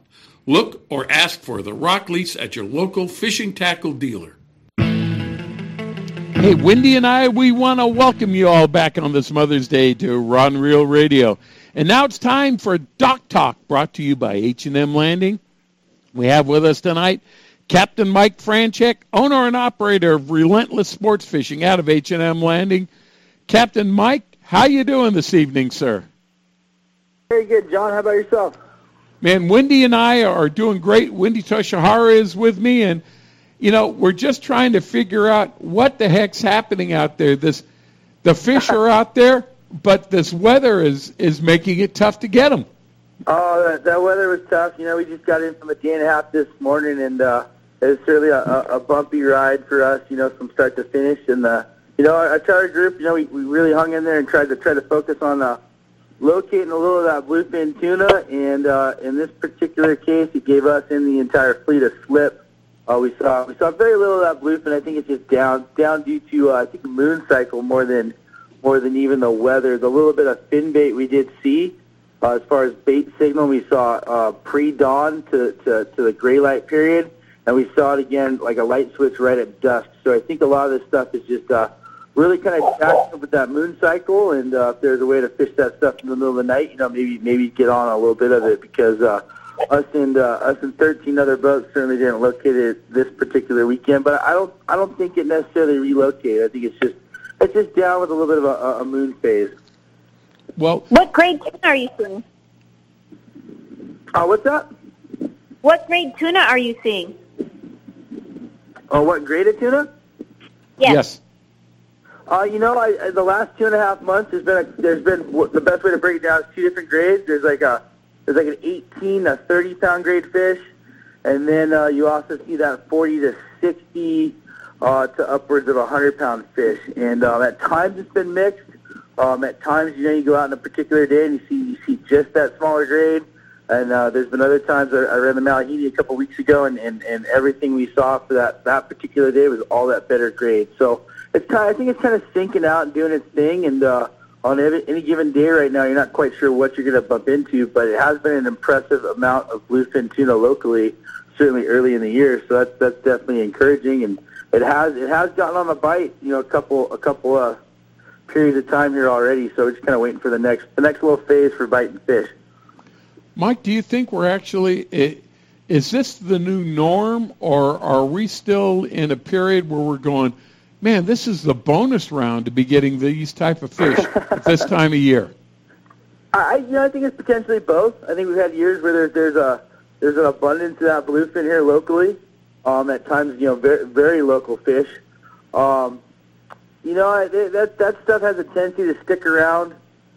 Look or ask for the RokLees at your local fishing tackle dealer. Hey, Wendy and I, we want to welcome you all back on this Mother's Day to Rod and Reel Radio. And now it's time for Dock Talk, brought to you by H&M Landing. We have with us tonight Captain Mike Franchek, owner and operator of Relentless Sports Fishing out of H&M Landing. Captain Mike, how you doing this evening, sir? Very good, John. How about yourself? Man, Wendy and I are doing great. Wendy Toshihara is with me, and you know we're just trying to figure out what the heck's happening out there. This, the fish [LAUGHS] are out there, but this weather is is making it tough to get them. Oh, that, that weather was tough. You know, we just got in from a day and a half this morning, and uh, it was certainly a, a, a bumpy ride for us. You know, from start to finish, and uh, you know, our, our charter group, you know, we, we really hung in there and tried to try to focus on uh, locating a little of that bluefin tuna, and uh, in this particular case, it gave us in the entire fleet a slip. Uh, we saw we saw very little of that bluefin. I think it's just down down due to uh, I think moon cycle more than more than even the weather. The little bit of fin bait we did see, uh, as far as bait signal, we saw uh, pre-dawn to, to to the gray light period, and we saw it again like a light switch right at dusk. So I think a lot of this stuff is just uh, really kind of jacked up with that moon cycle, and uh, if there's a way to fish that stuff in the middle of the night, you know, maybe maybe get on a little bit of it because uh, us and uh, us and 13 other boats certainly didn't locate it this particular weekend. But I don't I don't think it necessarily relocated. I think it's just it's just down with a little bit of a, a moon phase. Well, What grade tuna are you seeing? uh, what's up? What grade tuna are you seeing? Oh, what grade of tuna? Yes. Uh, you know, I, the last two and a half months, there's been a, there's been the best way to break it down is two different grades. There's like a there's like an 18, a 30 pound grade fish, and then uh, you also see that 40 to 60 uh, to upwards of a 100 pound fish. And um, at times it's been mixed. Um, at times, you know, you go out on a particular day and you see you see just that smaller grade. And uh, there's been other times I, I ran the Malihini a couple weeks ago, and, and, and everything we saw for that that particular day was all that better grade. So it's kind. Of, I think it's kind of sinking out and doing its thing. And uh, on every, any given day right now, you're not quite sure what you're going to bump into, but it has been an impressive amount of bluefin tuna locally, certainly early in the year. So that's that's definitely encouraging, and it has it has gotten on the bite. You know, a couple a couple uh, periods of time here already. So we're just kind of waiting for the next the next little phase for biting fish. Mike, do you think we're actually i- is this the new norm, or are we still in a period where we're going, man, this is the bonus round to be getting these type of fish at this [LAUGHS] time of year? I, you know, I think it's potentially both. I think we've had years where there's there's a there's an abundance of that bluefin here locally. Um, at times, you know, very very local fish. Um, you know, I, that that stuff has a tendency to stick around.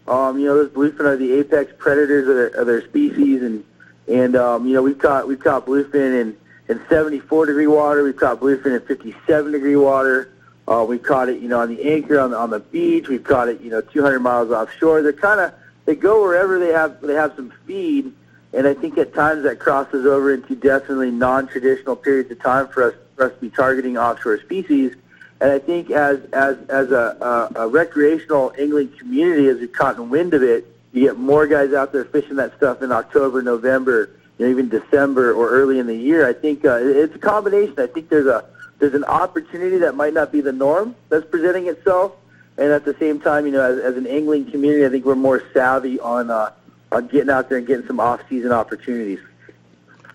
Um, you know, those bluefin are the apex predators of their, of their species, and and um, you know we've caught we've caught bluefin in in 74 degree water. We've caught bluefin in 57 degree water. Uh, we caught it, you know, on the anchor on the on the beach. We've caught it, you know, 200 miles offshore. They're kind of they go wherever they have they have some feed, and I think at times that crosses over into definitely non-traditional periods of time for us for us to be targeting offshore species. And I think as as as a, a, a recreational angling community, as we've gotten wind of it, you get more guys out there fishing that stuff in October, November, you know, even December or early in the year. I think uh, it's a combination. I think there's a there's an opportunity that might not be the norm that's presenting itself, and at the same time, you know, as, as an angling community, I think we're more savvy on uh, on getting out there and getting some off-season opportunities.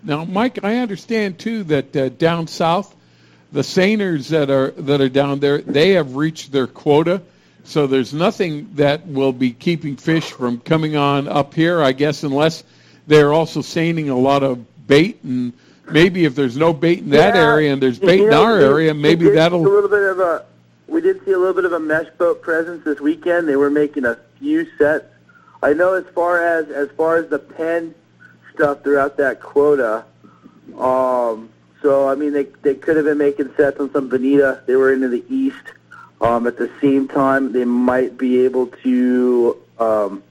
Now, Mike, I understand too that uh, down south, the seiners that are that are down there, they have reached their quota. So there's nothing that will be keeping fish from coming on up here, I guess, unless they're also seining a lot of bait and maybe if there's no bait in that Yeah, area and there's bait you in our we- area, maybe that'll a little bit of a. We did see a little bit of a mesh boat presence this weekend. They were making a few sets. I know as far as as far as the pen stuff throughout that quota. Um, so I mean, they they could have been making sets on some bonita. They were into the east. Um, at the same time, they might be able to um,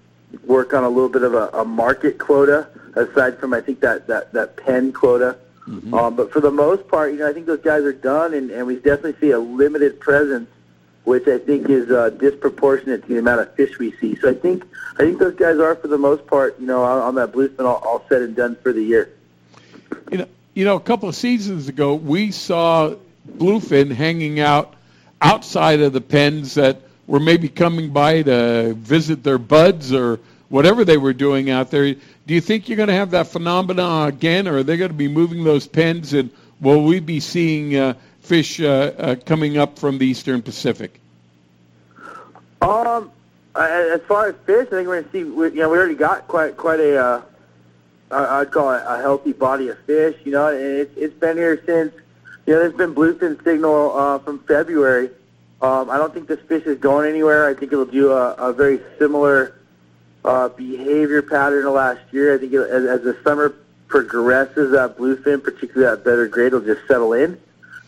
work on a little bit of a, a market quota aside from I think that that that pen quota. Um, but for the most part, you know, I think those guys are done, and, and we definitely see a limited presence, which I think is uh, disproportionate to the amount of fish we see. So I think I think those guys are, for the most part, you know, on, on that bluefin all, all said and done for the year. You know, you know, a couple of seasons ago, we saw bluefin hanging out outside of the pens that were maybe coming by to visit their buds or whatever they were doing out there. Do you think you're going to have that phenomenon again, or are they going to be moving those pens, and will we be seeing uh, fish uh, uh, coming up from the eastern Pacific? Um, as far as fish, I think we're going to see. You know, we already got quite quite a uh, I'd call it a healthy body of fish. You know, and it's it's been here since. You know, there's been bluefin signal uh, from February. Um, I don't think this fish is going anywhere. I think it'll do a, a very similar uh, behavior pattern last year. I think it, as, as the summer progresses, that bluefin, particularly that better grade, will just settle in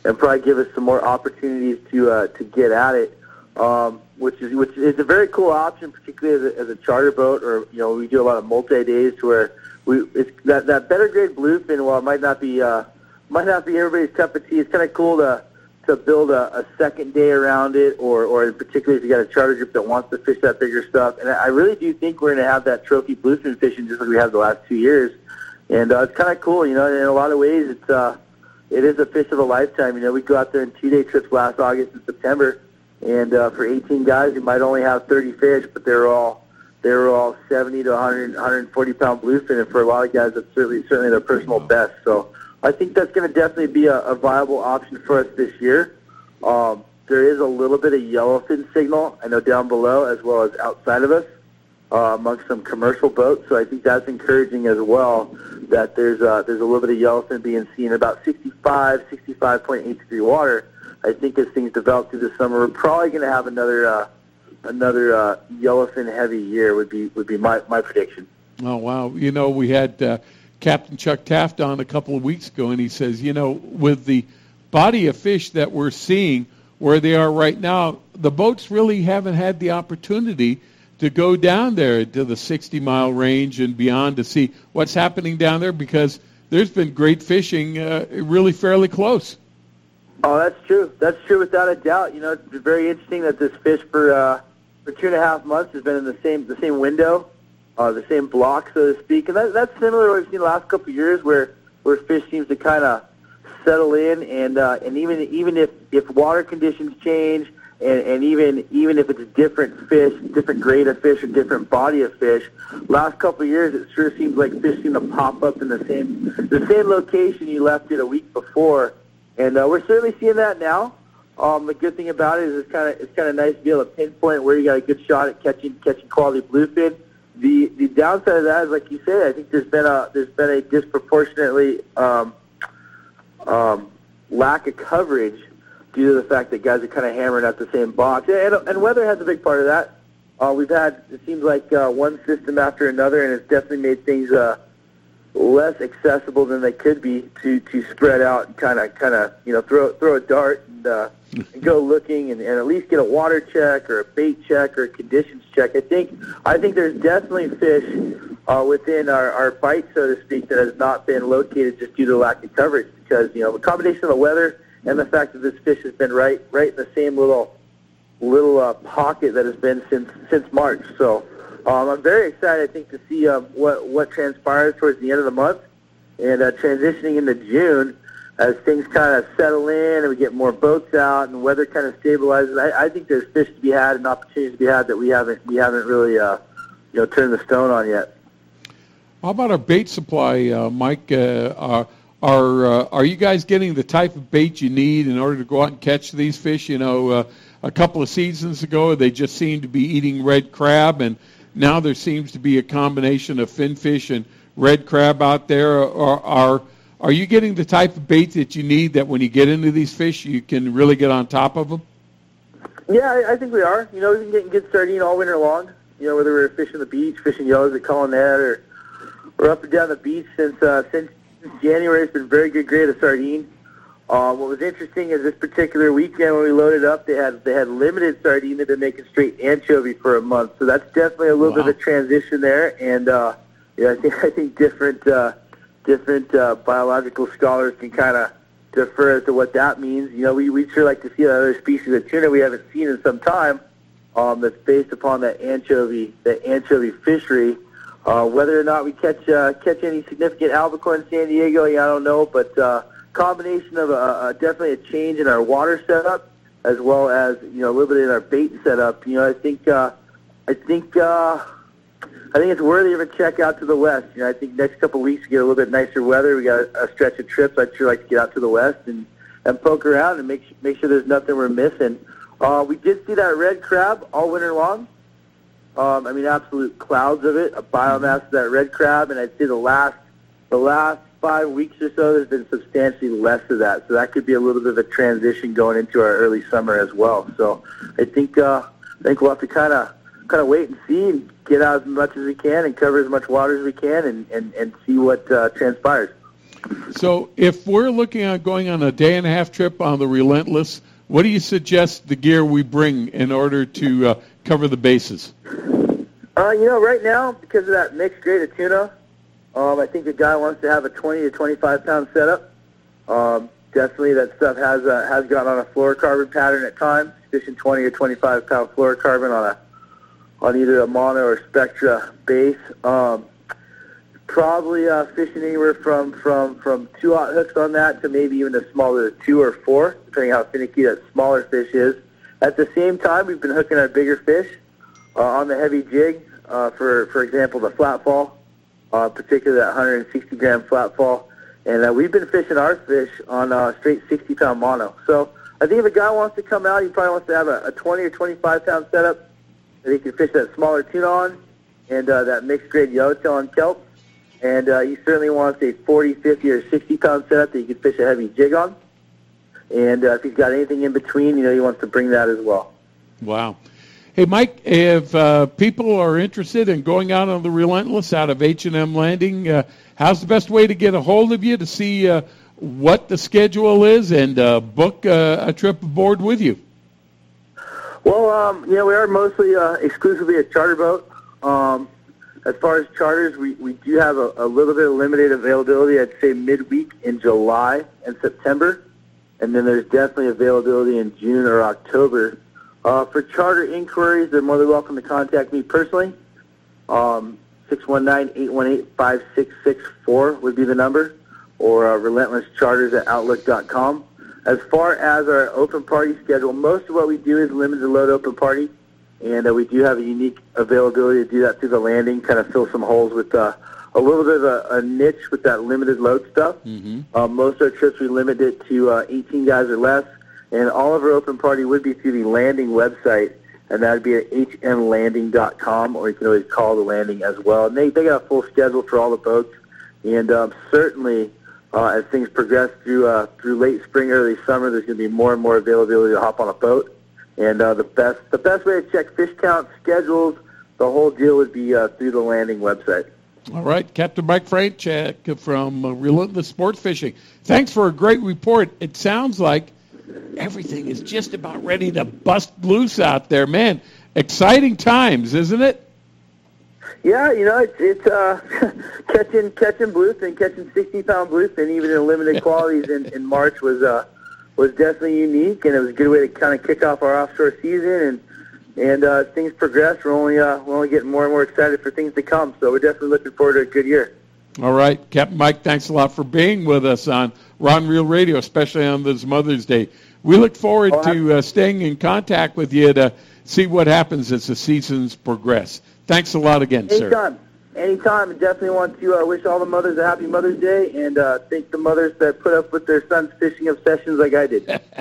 and probably give us some more opportunities to uh, to get at it. Um, which is which is a very cool option, particularly as a, as a charter boat, or you know we do a lot of multi days where we it's that that better grade bluefin. While it might not be uh, might not be everybody's cup of tea, it's kind of cool to to build a, a second day around it, or or in particular if you got a charter group that wants to fish that bigger stuff. And I I really do think we're going to have that trophy bluefin fishing just like we have the last two years, and uh, it's kind of cool. You know, in a lot of ways, it's uh, it is a fish of a lifetime. You know, we go out there in two day trips last August and September, and uh, for 18 guys, you might only have 30 fish, but they're all they're all 70 to 100, 140 pound bluefin, and for a lot of guys, that's certainly certainly their personal best. So I think that's going to definitely be a, a viable option for us this year. Um, there is a little bit of yellowfin signal, I know down below as well as outside of us uh, amongst some commercial boats. So I think that's encouraging as well. That there's uh, there's a little bit of yellowfin being seen about 65, 65.8 degree water. I think as things develop through the summer, we're probably going to have another uh, another uh, yellowfin heavy year. Would be would be my my prediction. Oh wow! You know, we had uh, Captain Chuck Taft on a couple of weeks ago, and he says, you know, with the body of fish that we're seeing where they are right now, the boats really haven't had the opportunity to go down there to the 60 mile range and beyond to see what's happening down there because there's been great fishing uh, really fairly close. Oh, that's true. That's true without a doubt. You know, it's very interesting that this fish for uh, for two and a half months has been in the same the same window, uh, the same block, so to speak. And that, that's similar to what we've seen the last couple of years, where where fish seems to kind of settle in, and uh, and even even if if water conditions change, and, and even even if it's a different fish, different grade of fish, or different body of fish, last couple of years it sure seems like fish seem to pop up in the same the same location you left it a week before, and uh, we're certainly seeing that now. Um, the good thing about it is it's kind of it's kind of nice to be able to pinpoint where you got a good shot at catching catching quality bluefin. The the downside of that is, like you said, I think there's been a there's been a disproportionately um, um, lack of coverage due to the fact that guys are kind of hammering at the same box, and, and weather has a big part of that. Uh, we've had it seems like uh, one system after another, and it's definitely made things uh, less accessible than they could be to to spread out and kind of kind of you know throw throw a dart and, uh, [LAUGHS] and go looking and, and at least get a water check or a bait check or a conditions check. I think I think there's definitely fish uh, within our, our bite, so to speak, that has not been located just due to lack of coverage. Because you know, the combination of the weather and the fact that this fish has been right right in the same little little uh, pocket that has been since since March. So um, I'm very excited, I think, to see um, what what transpires towards the end of the month and uh, transitioning into June as things kind of settle in and we get more boats out and weather kind of stabilizes. I, I think there's fish to be had and opportunities to be had that we haven't we haven't really uh, you know turned the stone on yet. How about our bait supply, uh, Mike? Uh, are are, uh, are you guys getting the type of bait you need in order to go out and catch these fish? You know, uh, a couple of seasons ago they just seemed to be eating red crab, and now there seems to be a combination of finfish and red crab out there. Are, are are you getting the type of bait that you need that when you get into these fish you can really get on top of them? Yeah, I, I think we are. You know, we've been getting good sardine all winter long. You know, whether we're fishing the beach, fishing yellows at Colonet, or we're up and down the beach since uh, since January. It's been very good grade of sardine. Uh, what was interesting is this particular weekend when we loaded up, they had they had limited sardine. They've been making straight anchovy for a month, so that's definitely a little wow. bit of a transition there. And uh, yeah, I think [LAUGHS] I think different uh, different uh, biological scholars can kind of defer as to what that means. You know, we we sure like to see another species of tuna we haven't seen in some time. Um, that's based upon that anchovy, that anchovy fishery. Uh, whether or not we catch uh, catch any significant albacore in San Diego, yeah, I don't know. But uh, combination of a, a, definitely a change in our water setup, as well as you know a little bit in our bait setup. You know, I think uh, I think uh, I think it's worthy of a check out to the west. You know, I think next couple of weeks we get a little bit nicer weather. We got a, stretch of trips. I'd sure like to get out to the west and and poke around and make make sure there's nothing we're missing. Uh, we did see that red crab all winter long. Um, I mean, absolute clouds of it, a biomass of that red crab, and I'd say the last the last five weeks or so, there's been substantially less of that. So that could be a little bit of a transition going into our early summer as well. So I think uh, I think we'll have to kind of kind of wait and see and get out as much as we can and cover as much water as we can and, and, and see what uh, transpires. So if we're looking at going on a day and a half trip on the Relentless, what do you suggest the gear we bring in order to uh, cover the bases? Uh, you know, right now, because of that mixed grade of tuna, um, I think the guy wants to have a 20 to 25 pound setup. Um, definitely, that stuff has uh, has gone on a fluorocarbon pattern at times, fishing 20 or 25 pound fluorocarbon on a on either a mono or spectra base. Um, probably uh, fishing anywhere from from from two hot hooks on that to maybe even as small as two or four, depending how finicky that smaller fish is. At the same time, we've been hooking our bigger fish uh, on the heavy jig. Uh, for for example, the flat fall, uh, particularly that 160 gram flat fall, and uh, we've been fishing our fish on uh, straight 60 pound mono. So I think if a guy wants to come out, he probably wants to have a, a 20 or 25 pound setup that he can fish that smaller tuna on and uh, that mixed grade yellowtail on kelp. And uh, he certainly wants a 40, 50, or 60 pound setup that he can fish a heavy jig on. And uh, if he's got anything in between, you know, he wants to bring that as well. Wow. Hey, Mike, if uh, people are interested in going out on the Relentless out of H&M Landing, uh, how's the best way to get a hold of you to see uh, what the schedule is and uh, book uh, a trip aboard with you? Well, um, know, we are mostly uh, exclusively a charter boat. Um, as far as charters, we, we do have a, a little bit of limited availability, I'd say midweek in July and September. And then there's definitely availability in June or October. Uh, for charter inquiries, they're more than welcome to contact me personally. Um, 619-818-5664 would be the number, or uh, relentlesscharters at outlook.com. As far as our open party schedule, most of what we do is limited load open party, and uh, we do have a unique availability to do that through the landing, kind of fill some holes with uh, a little bit of a, a niche with that limited load stuff. Mm-hmm. Uh, most of our trips we limit it to uh, 18 guys or less, and all of our open party would be through the landing website, and that would be at hmlanding.com, or you can always call the landing as well. And they, they got a full schedule for all the boats, and um, certainly uh, as things progress through uh, through late spring, early summer, there's going to be more and more availability to hop on a boat. And uh, the best the best way to check fish count, schedules, the whole deal would be uh, through the landing website. All right, Captain Mike Franchek from uh, Relentless Sport Fishing. Thanks for a great report. It sounds like everything is just about ready to bust loose out there, man. Exciting times, isn't it? Yeah, you know, it's it's uh, [LAUGHS] catching catching bluefin, catching sixty pound bluefin, even in limited [LAUGHS] qualities in, in March was uh, was definitely unique, and it was a good way to kind of kick off our offshore season. And and uh, things progress, we're only uh, we're only getting more and more excited for things to come. So we're definitely looking forward to a good year. All right, Captain Mike, thanks a lot for being with us on Rod and Reel Radio, especially on this Mother's Day. We look forward Oh, to uh, staying in contact with you to see what happens as the seasons progress. Thanks a lot again, sir. Anytime. Anytime. And definitely want to uh, wish all the mothers a happy Mother's Day and uh, thank the mothers that put up with their sons' fishing obsessions like I did. [LAUGHS]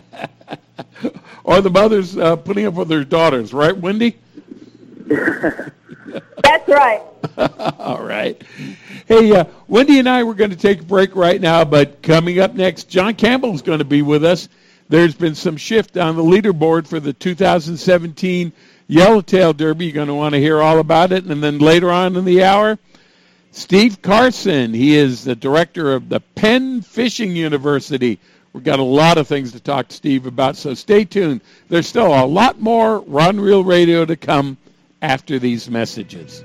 Or the mothers uh, putting up with their daughters, right, Wendy? [LAUGHS] [LAUGHS] That's right. All right. Hey, uh, Wendy and I were going to take a break right now, but coming up next, John Campbell is going to be with us. There's been some shift on the leaderboard for the 2017 Yellowtail Derby. You're going to want to hear all about it. And then later on in the hour, Steve Carson. He is the director of the Penn Fishing University. We've got a lot of things to talk to Steve about, so stay tuned. There's still a lot more Rod and Reel Radio to come after these messages.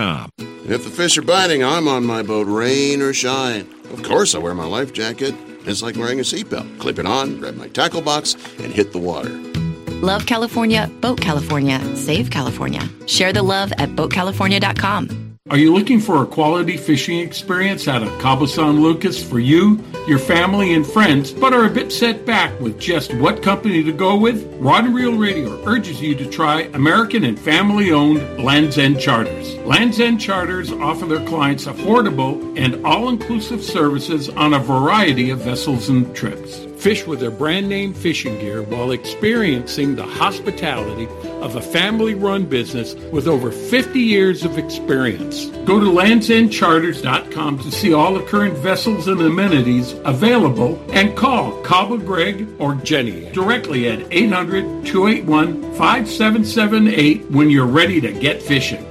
If the fish are biting, I'm on my boat, rain or shine. Of course, I wear my life jacket. It's like wearing a seatbelt. Clip it on, grab my tackle box, and hit the water. Love California, Boat California, Save California. Share the love at BoatCalifornia.com. Are you looking for a quality fishing experience out of Cabo San Lucas for you, your family, and friends, but are a bit set back with just what company to go with? Rod and Reel Radio urges you to try American and family-owned Land's End Charters. Land's End Charters offer their clients affordable and all-inclusive services on a variety of vessels and trips. Fish with their brand name fishing gear while experiencing the hospitality of a family run business with over 50 years of experience. Go to landsendcharters.com to see all the current vessels and amenities available and call Cabo Greg or Jenny directly at 800 281 5778 when you're ready to get fishing.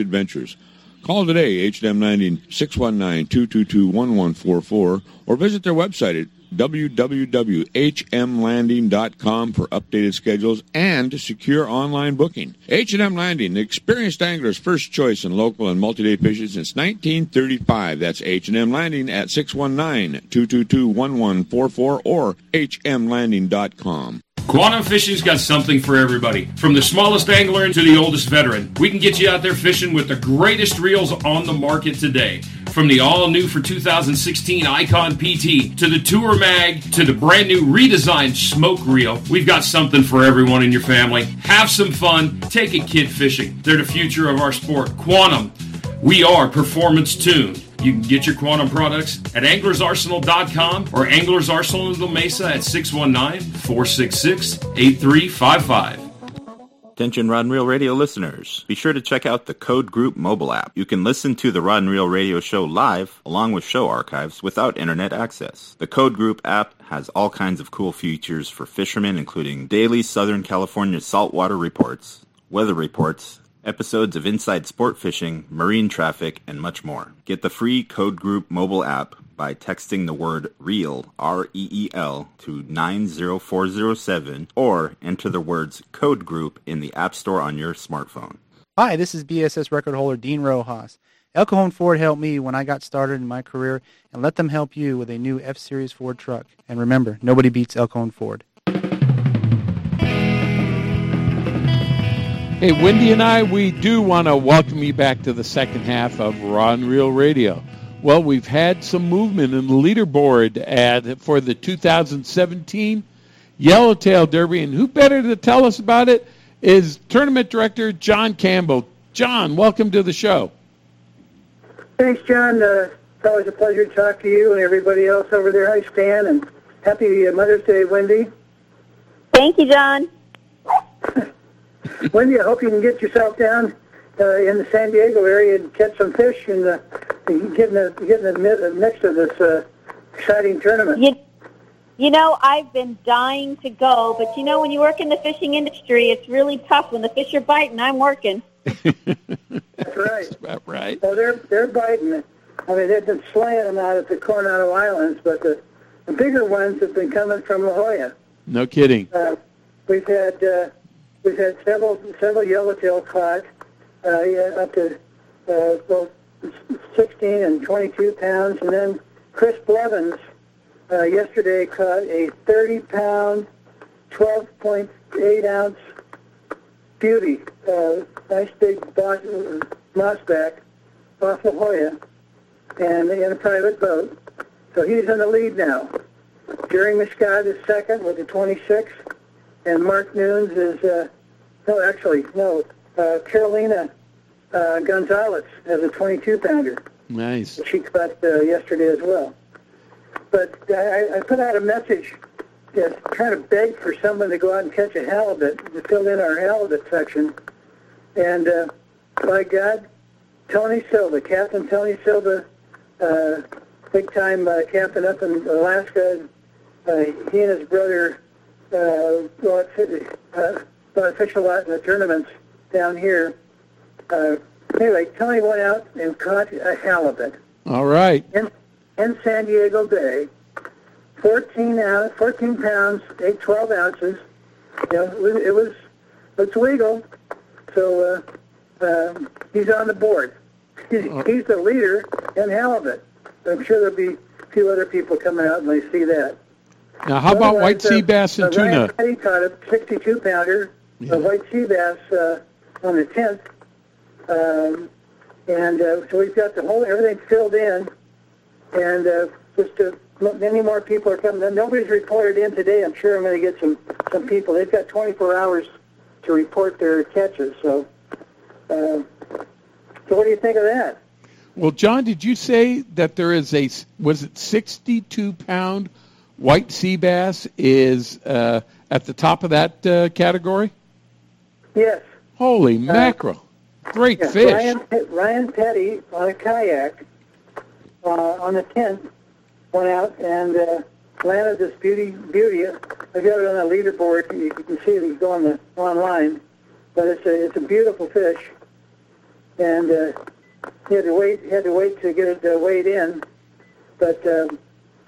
adventures. Call today, H&M 619-222-1144, or visit their website at www.hmlanding.com for updated schedules and secure online booking. H&M Landing, the experienced angler's first choice in local and multi-day fishing since 1935. That's H&M Landing at 619-222-1144 or hmlanding.com. Quantum Fishing's got something for everybody. From the smallest angler to the oldest veteran, we can get you out there fishing with the greatest reels on the market today. From the all new for 2016 Icon PT to the Tour Mag to the brand new redesigned Smoke Reel, we've got something for everyone in your family. Have some fun, take a kid fishing. They're the future of our sport. Quantum, we are performance tuned. You can get your Quantum products at anglersarsenal.com or Anglers Arsenal in La Mesa at 619 466 8355. Attention Rod and Reel Radio listeners. Be sure to check out the Code Group mobile app. You can listen to the Rod and Reel Radio show live along with show archives without internet access. The Code Group app has all kinds of cool features for fishermen including daily Southern California saltwater reports, weather reports, episodes of Inside Sport Fishing, marine traffic, and much more. Get the free Code Group mobile app by texting the word REEL, R-E-E-L, to 90407 or enter the words Code Group in the App Store on your smartphone. Hi, this is BSS record holder Dean Rojas. El Cajon Ford helped me when I got started in my career, and let them help you with a new F-Series Ford truck. And remember, nobody beats El Cajon Ford. Hey, Wendy and I, we do want to welcome you back to the second half of Rod and Reel Radio. Well, we've had some movement in the leaderboard ad for the 2017 Yellowtail Derby, and who better to tell us about it is Tournament Director John Campbell. John, welcome to the show. Thanks, John. Uh, it's always a pleasure to talk to you and everybody else over there. Hi, Stan, and happy uh, Mother's Day, Wendy. Thank you, John. [LAUGHS] Wendy, I hope you can get yourself down uh, in the San Diego area and catch some fish and, uh, and get in the, get in the mid- mix of this uh, exciting tournament. You, you know, I've been dying to go, but you know, when you work in the fishing industry, it's really tough. When the fish are biting, I'm working. That's right. [LAUGHS] That's right. Well, they're they're biting. I mean, they've been slaying them out at the Coronado Islands, but the, the bigger ones have been coming from La Jolla. No kidding. Uh, we've had uh, we've had several several yellowtail caught uh, up to uh, both 16 and 22 pounds, and then Chris Blevins uh, yesterday caught a 30 pound, 12.8 ounce beauty, uh, nice big boss, uh, mossback off La Jolla, and in a private boat. So he's in the lead now. Jerry Muscat is second with the 26, and Mark Nunes is, uh, no, actually, no, uh, Carolina uh, Gonzalez has a 22 pounder. Nice. She caught uh, yesterday as well. But I, I put out a message just trying to beg for someone to go out and catch a halibut to fill in our halibut section. And uh, by God, Tony Silva, Captain Tony Silva, uh, big time uh, captain up in Alaska. Uh, he and his brother uh, go out, uh, go out fish a lot in the tournaments down here. Uh, anyway, Tony went out and caught a halibut All right. in, in San Diego Bay. 14 ounce, 14 pounds, 8, 12 ounces. You know, it was, it was it's legal. So uh, um, he's on the board. He's, he's the leader in halibut. I'm sure there'll be a few other people coming out and they see that. Now, how about white sea bass and tuna? Petty caught a 62 pounder of white sea bass uh, on the 10th. Um, and uh, so we've got the whole everything filled in, and uh, just uh, many more people are coming. Nobody's reported in today. I'm sure I'm going to get some some people. They've got 24 hours to report their catches. So, uh, so what do you think of that? Well, John, did you say that there is a was it 62 pound white sea bass is uh, at the top of that uh, category? Yes. Holy mackerel! Great fish. Ryan, Ryan Petty on a kayak uh, on the 10th went out and uh, landed this beauty. Beauty. I've got it on the leaderboard. You, can see it. Go on the online, but it's a it's a beautiful fish, and uh, he had to wait. He had to wait to get it uh, weighed in, but um,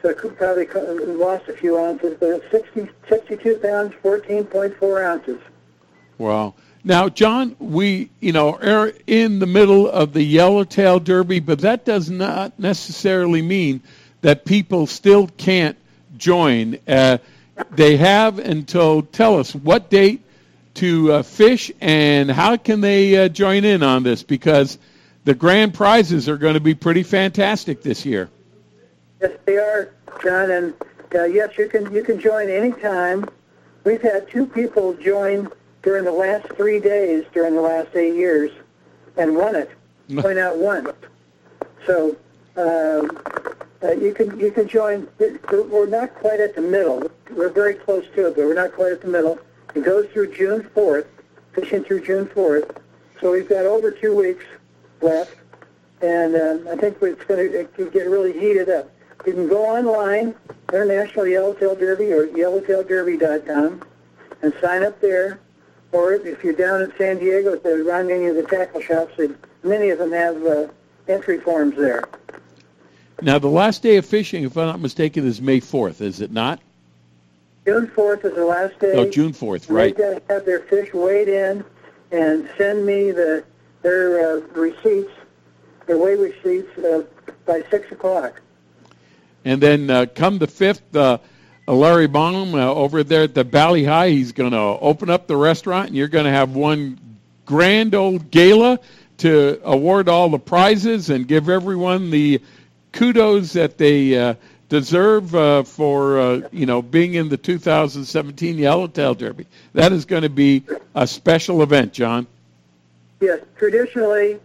so it could probably lost a few ounces. But it's 60, 62 pounds, 14.4 ounces. Wow. Now, John, we, you know, are in the middle of the Yellowtail Derby, but that does not necessarily mean that people still can't join. Uh, they have until, tell us, what date to uh, fish and how can they uh, join in on this? Because the grand prizes are going to be pretty fantastic this year. Yes, they are, John, and uh, yes, you can you can join anytime. We've had two people join during the last three days during the last eight years, and won it. [LAUGHS] Point out one. So um, uh, you can you can join. We're not quite at the middle. We're very close to it, but we're not quite at the middle. It goes through June fourth, fishing through June 4th. So we've got over two weeks left, and um, I think it's going to get really heated up. You can go online, International Yellowtail Derby or yellowtailderby.com, and sign up there. Or if you're down in San Diego, at the, around any of the tackle shops, they, many of them have uh, entry forms there. Now, the last day of fishing, if I'm not mistaken, is May 4th, is it not? June 4th is the last day. No, June 4th, right. They've got to have their fish weighed in and send me the their uh, receipts, their weigh receipts, uh, by 6 o'clock. And then uh, come the 5th, uh, Larry Bonham uh, over there at the Valley High, he's going to open up the restaurant, and you're going to have one grand old gala to award all the prizes and give everyone the kudos that they uh, deserve uh, for uh, you know being in the 2017 Yellowtail Derby. That is going to be a special event, John. Yes, traditionally,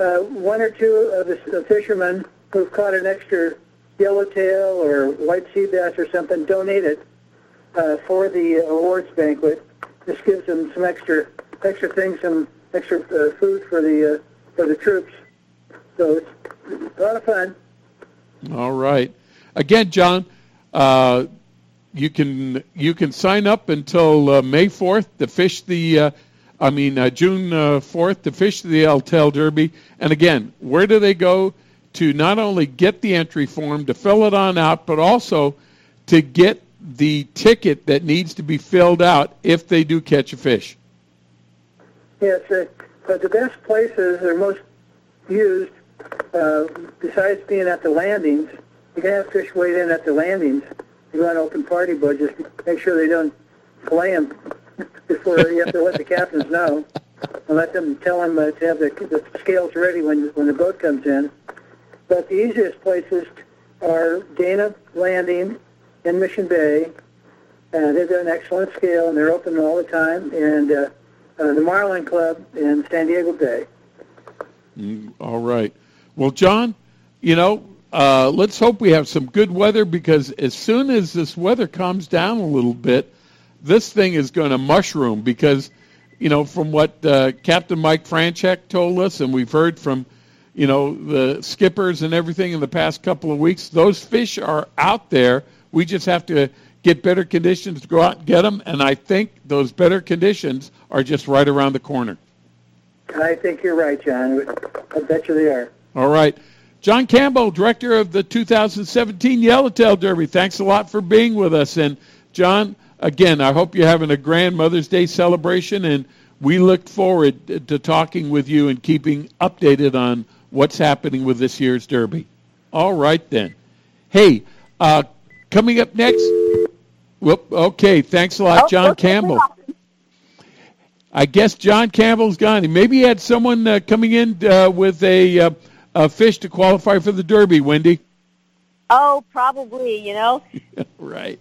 uh, one or two of the fishermen who've caught an extra yellowtail or white sea bass or something donate it uh, for the awards banquet. This gives them some extra extra things, some extra uh, food for the uh, for the troops. So it's a lot of fun. All right. Again, John, uh, you can you can sign up until uh, May fourth to fish the. Uh, I mean June fourth to fish the Yellowtail Derby. And again, where do they go to not only get the entry form to fill it on out, but also to get the ticket that needs to be filled out if they do catch a fish. Yes, uh, the best places are most used, uh, besides being at the landings, you can have fish weighed in at the landings. You on open party boat, just make sure they don't them before you have to let the captains know and let them tell them uh, to have the, the scales ready when when the boat comes in. But the easiest places are Dana Landing in Mission Bay. and they've got an excellent scale, and they're open all the time. And uh, uh, the Marlin Club in San Diego Bay. All right. Well, John, you know, uh, let's hope we have some good weather because as soon as this weather calms down a little bit, this thing is going to mushroom because, you know, from what uh, Captain Mike Franchek told us, and we've heard from, you know, the skippers and everything in the past couple of weeks, those fish are out there. We just have to get better conditions to go out and get them, and I think those better conditions are just right around the corner. I think you're right, John. I bet you they are. All right. John Campbell, director of the 2017 Yellowtail Derby. Thanks a lot for being with us. And John, again, I hope you're having a grand Mother's Day celebration, and we look forward to talking with you and keeping updated on what's happening with this year's Derby. All right, then. Hey, uh, coming up next. Whoop, okay, thanks a lot, John Campbell. I guess John Campbell's gone. Maybe he had someone uh, coming in uh, with a, uh, a fish to qualify for the Derby, Wendy. Oh, probably, you know. [LAUGHS] right.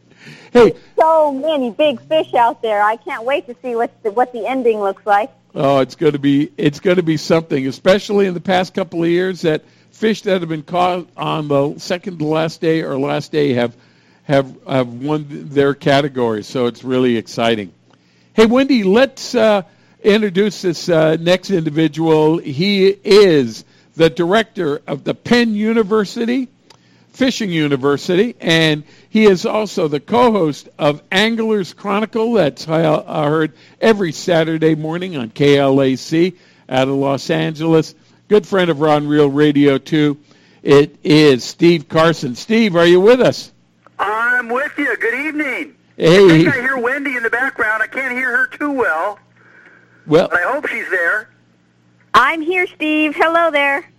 Hey, so many big fish out there. I can't wait to see what the, what the ending looks like. Oh, it's going to be it's going to be something, especially in the past couple of years that fish that have been caught on the second to last day or last day have have have won their category. So it's really exciting. Hey, Wendy, let's uh, introduce this uh, next individual. He is the director of the Penn University Fishing University, and he is also the co-host of Anglers Chronicle. That's I heard every Saturday morning on KLAC out of Los Angeles. Good friend of Rod and Reel Radio too. It is Steve Carson. Steve, are you with us? I'm with you. Good evening. Hey. I think I hear Wendy in the background. I can't hear her too well. Well, but I hope she's there. I'm here, Steve. Hello there.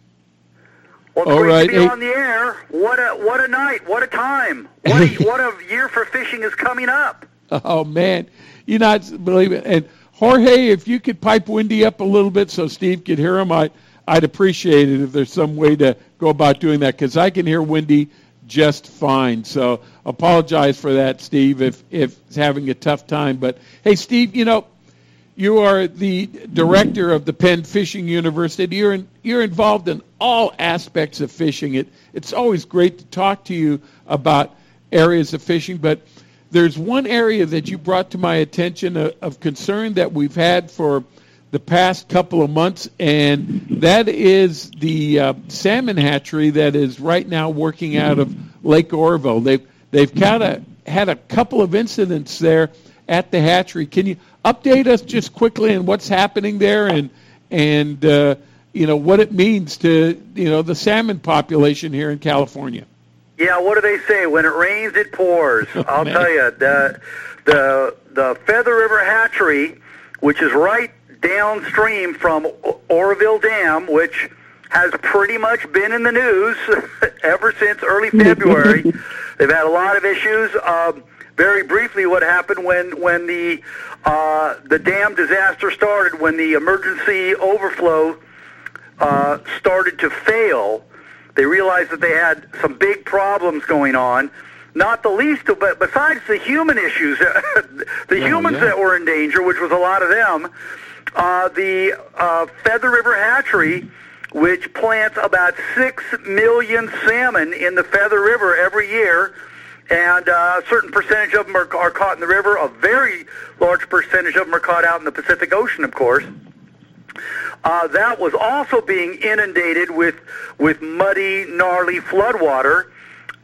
Well, All great right. to be on the air. What a what a night. What a time. What a, what a [LAUGHS] year for fishing is coming up. Oh man, you not believe it. And Jorge, if you could pipe Wendy up a little bit so Steve could hear him, I I'd appreciate it if there's some way to go about doing that because I can hear Wendy just fine. So apologize for that, Steve, if if having a tough time. But hey, Steve, you know. You are the director of the Penn Fishing University. You're in, you're involved in all aspects of fishing. It it's always great to talk to you about areas of fishing, but there's one area that you brought to my attention of, of concern that we've had for the past couple of months, and that is the uh, salmon hatchery that is right now working out of Lake Oroville. They've they've kind of had a couple of incidents there at the hatchery. Can you update us just quickly on what's happening there and and uh, you know what it means to you know the salmon population here in California? Yeah, what do they say? When it rains, it pours. [LAUGHS] I'll man. tell you the the the Feather River Hatchery, which is right downstream from Oroville Dam, which has pretty much been in the news [LAUGHS] ever since early [LAUGHS] February. They've had a lot of issues. Um, very briefly, what happened when when the uh, the dam disaster started, when the emergency overflow uh, started to fail, they realized that they had some big problems going on. Not the least but besides the human issues, [LAUGHS] the humans that were in danger, which was a lot of them, uh, the uh, Feather River Hatchery, which plants about six million salmon in the Feather River every year, and uh, a certain percentage of them are, are caught in the river. A very large percentage of them are caught out in the Pacific Ocean, of course. Uh, that was also being inundated with with muddy, gnarly floodwater,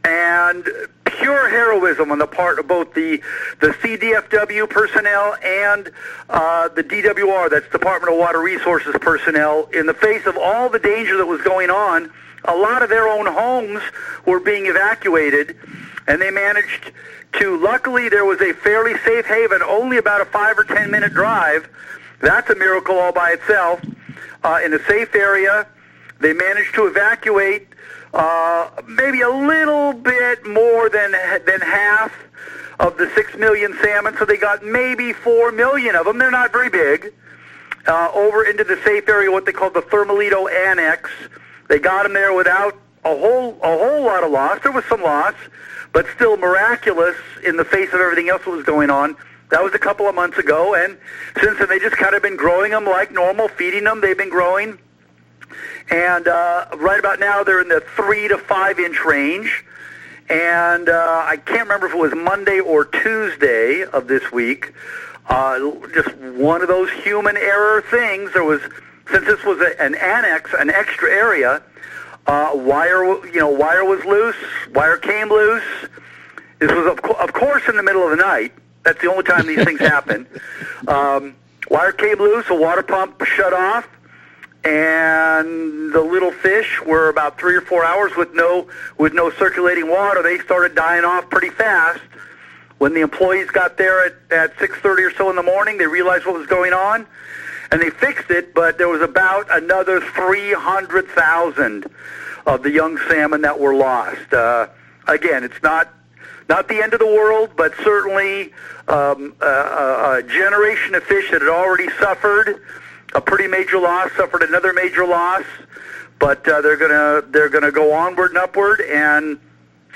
and pure heroism on the part of both the the CDFW personnel and uh, the DWR, that's Department of Water Resources personnel, in the face of all the danger that was going on. A lot of their own homes were being evacuated, and they managed to. Luckily, there was a fairly safe haven, only about a five or ten minute drive. That's a miracle all by itself. Uh, in a safe area, they managed to evacuate uh, maybe a little bit more than than half of the six million salmon. So they got maybe four million of them. They're not very big. Uh, over into the safe area, what they call the Thermalito Annex. They got them there without a whole a whole lot of loss. There was some loss, but still miraculous in the face of everything else that was going on. That was a couple of months ago, and since then they just kind of been growing them like normal, feeding them. They've been growing, and uh, right about now they're in the three to five inch range. And uh, I can't remember if it was Monday or Tuesday of this week. Uh, just one of those human error things. There was since this was a, an annex, an extra area. Uh, wire, you know, wire was loose. Wire came loose. This was, of, co- of course, in the middle of the night. That's the only time these things happen. [LAUGHS] Um, wire came loose. A water pump shut off, and the little fish were about three or four hours with no with no circulating water. They started dying off pretty fast. When the employees got there at at six thirty or so in the morning, they realized what was going on, and they fixed it. But there was about another three hundred thousand of the young salmon that were lost. Uh, again, it's not not the end of the world, but certainly um, a, a, a generation of fish that had already suffered a pretty major loss, suffered another major loss, but uh, they're gonna they're gonna go onward and upward. And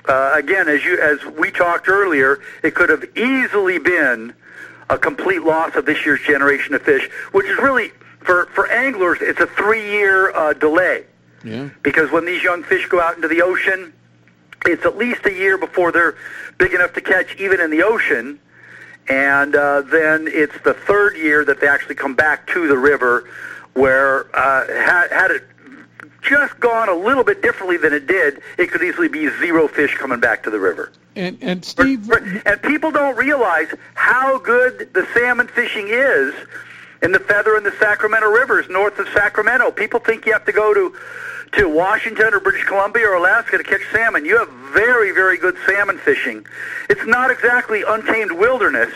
uh, again, as you as we talked earlier, it could have easily been a complete loss of this year's generation of fish, which is really for for anglers, it's a three year uh, delay Yeah. because when these young fish go out into the ocean, it's at least a year before they're big enough to catch even in the ocean. And uh, then it's the third year that they actually come back to the river, where uh, had, had it just gone a little bit differently than it did, it could easily be zero fish coming back to the river. And and Steve, And people don't realize how good the salmon fishing is in the Feather and the Sacramento rivers north of Sacramento. People think you have to go to to Washington or British Columbia or Alaska to catch salmon. You have very, very good salmon fishing. It's not exactly untamed wilderness,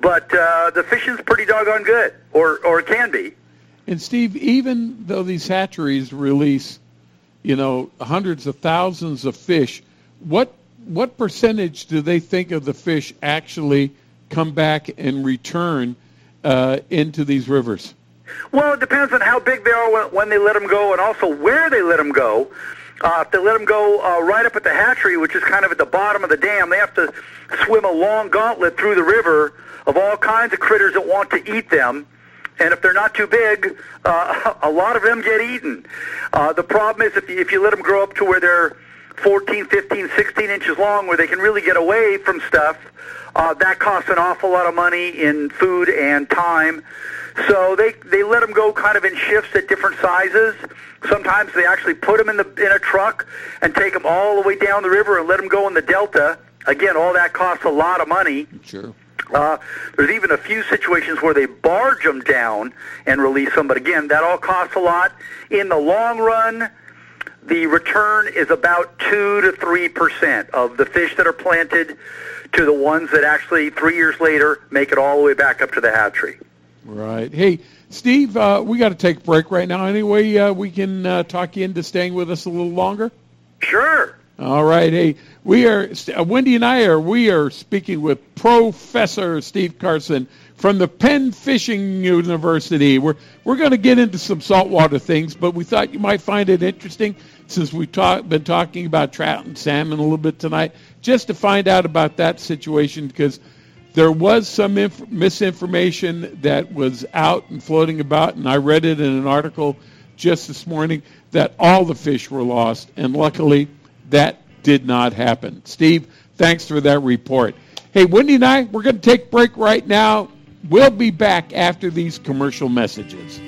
but uh, the fishing's pretty doggone good, or or it can be. And Steve, even though these hatcheries release, you know, hundreds of thousands of fish, what what percentage do they think of the fish actually come back and return uh, into these rivers? Well, it depends on how big they are when, when they let them go, and also where they let them go. Uh, if they let them go uh, right up at the hatchery, which is kind of at the bottom of the dam, they have to swim a long gauntlet through the river of all kinds of critters that want to eat them. And if they're not too big, uh, [LAUGHS] a lot of them get eaten. Uh, the problem is if you, if you let them grow up to where they're 14, 15, 16 inches long where they can really get away from stuff. Uh, that costs an awful lot of money in food and time. So they they let them go kind of in shifts at different sizes. Sometimes they actually put them in the in a truck and take them all the way down the river and let them go in the delta. Again, all that costs a lot of money. Sure. Uh, there's even a few situations where they barge them down and release them, but again, that all costs a lot. In the long run, the return is about two to three percent of the fish that are planted to the ones that actually three years later make it all the way back up to the hatchery. Right. Hey, Steve, uh, we got to take a break right now. Anyway, uh, we can uh, talk you into staying with us a little longer. Sure. All right. Hey, we are uh, Wendy and I are we are speaking with Professor Steve Carson from the Penn Fishing University. We're we're going to get into some saltwater things, but we thought you might find it interesting since we've talk, been talking about trout and salmon a little bit tonight, just to find out about that situation because there was some inf- misinformation that was out and floating about, and I read it in an article just this morning that all the fish were lost, and luckily that did not happen. Steve, thanks for that report. Hey, Wendy and I, we're going to take a break right now. We'll be back after these commercial messages.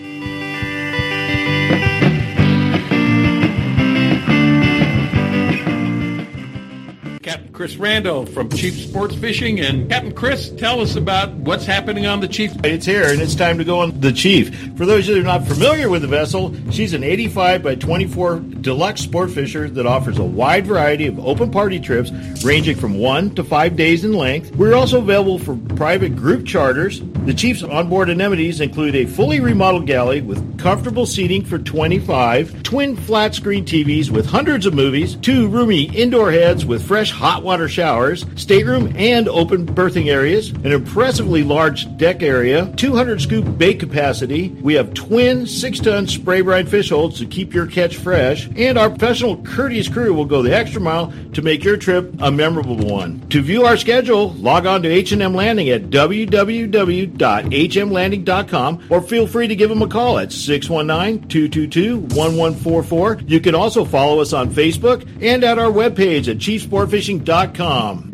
Chris Rando from Chief Sports Fishing. And Captain Chris, tell us about what's happening on the Chief. It's here, and it's time to go on the Chief. For those of you that are not familiar with the vessel, she's an 85 by 24 deluxe sport fisher that offers a wide variety of open party trips ranging from one to five days in length. We're also available for private group charters. The Chief's onboard amenities include a fully remodeled galley with comfortable seating for 25, twin flat screen TVs with hundreds of movies, two roomy indoor heads with fresh hot water showers, stateroom and open berthing areas, an impressively large deck area, 200 scoop bait capacity. We have twin six ton spray brine fish holds to keep your catch fresh, and our professional courteous crew will go the extra mile to make your trip a memorable one. To view our schedule, log on to H&M Landing at www.hmlanding.com or feel free to give them a call at 619-222-1144. You can also follow us on Facebook and at our webpage at chiefsportfishing.com.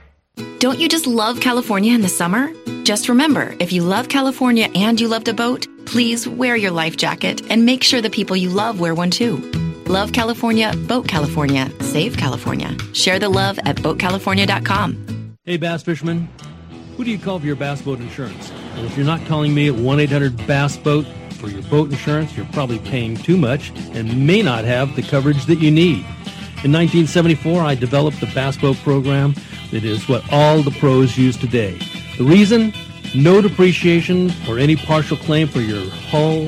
Don't you just love California in the summer? Just remember, if you love California and you loved a boat, please wear your life jacket and make sure the people you love wear one too. Love California, Boat California, Save California. Share the love at boatcalifornia.com. Hey, bass fisherman. Who do you call for your bass boat insurance? Well, if you're not calling me at 1 800 Bass Boat for your boat insurance, you're probably paying too much and may not have the coverage that you need. In 1974, I developed the Bass Boat program that is what all the pros use today. The reason? No depreciation or any partial claim for your hull,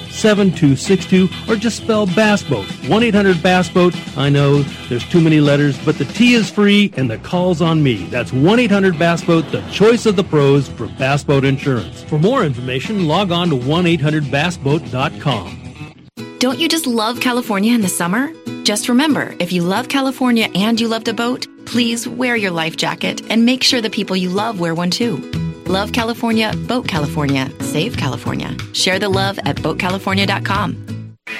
7262 or just spell Bass Boat. 1 800 Bass Boat. I know there's too many letters, but the T is free and the call's on me. That's 1 800 Bass Boat, the choice of the pros for Bass Boat Insurance. For more information, log on to 1 800 BassBoat.com. Don't you just love California in the summer? Just remember, if you love California and you loved a boat, please wear your life jacket and make sure the people you love wear one too. Love California, Boat California, Save California. Share the love at boatcalifornia.com.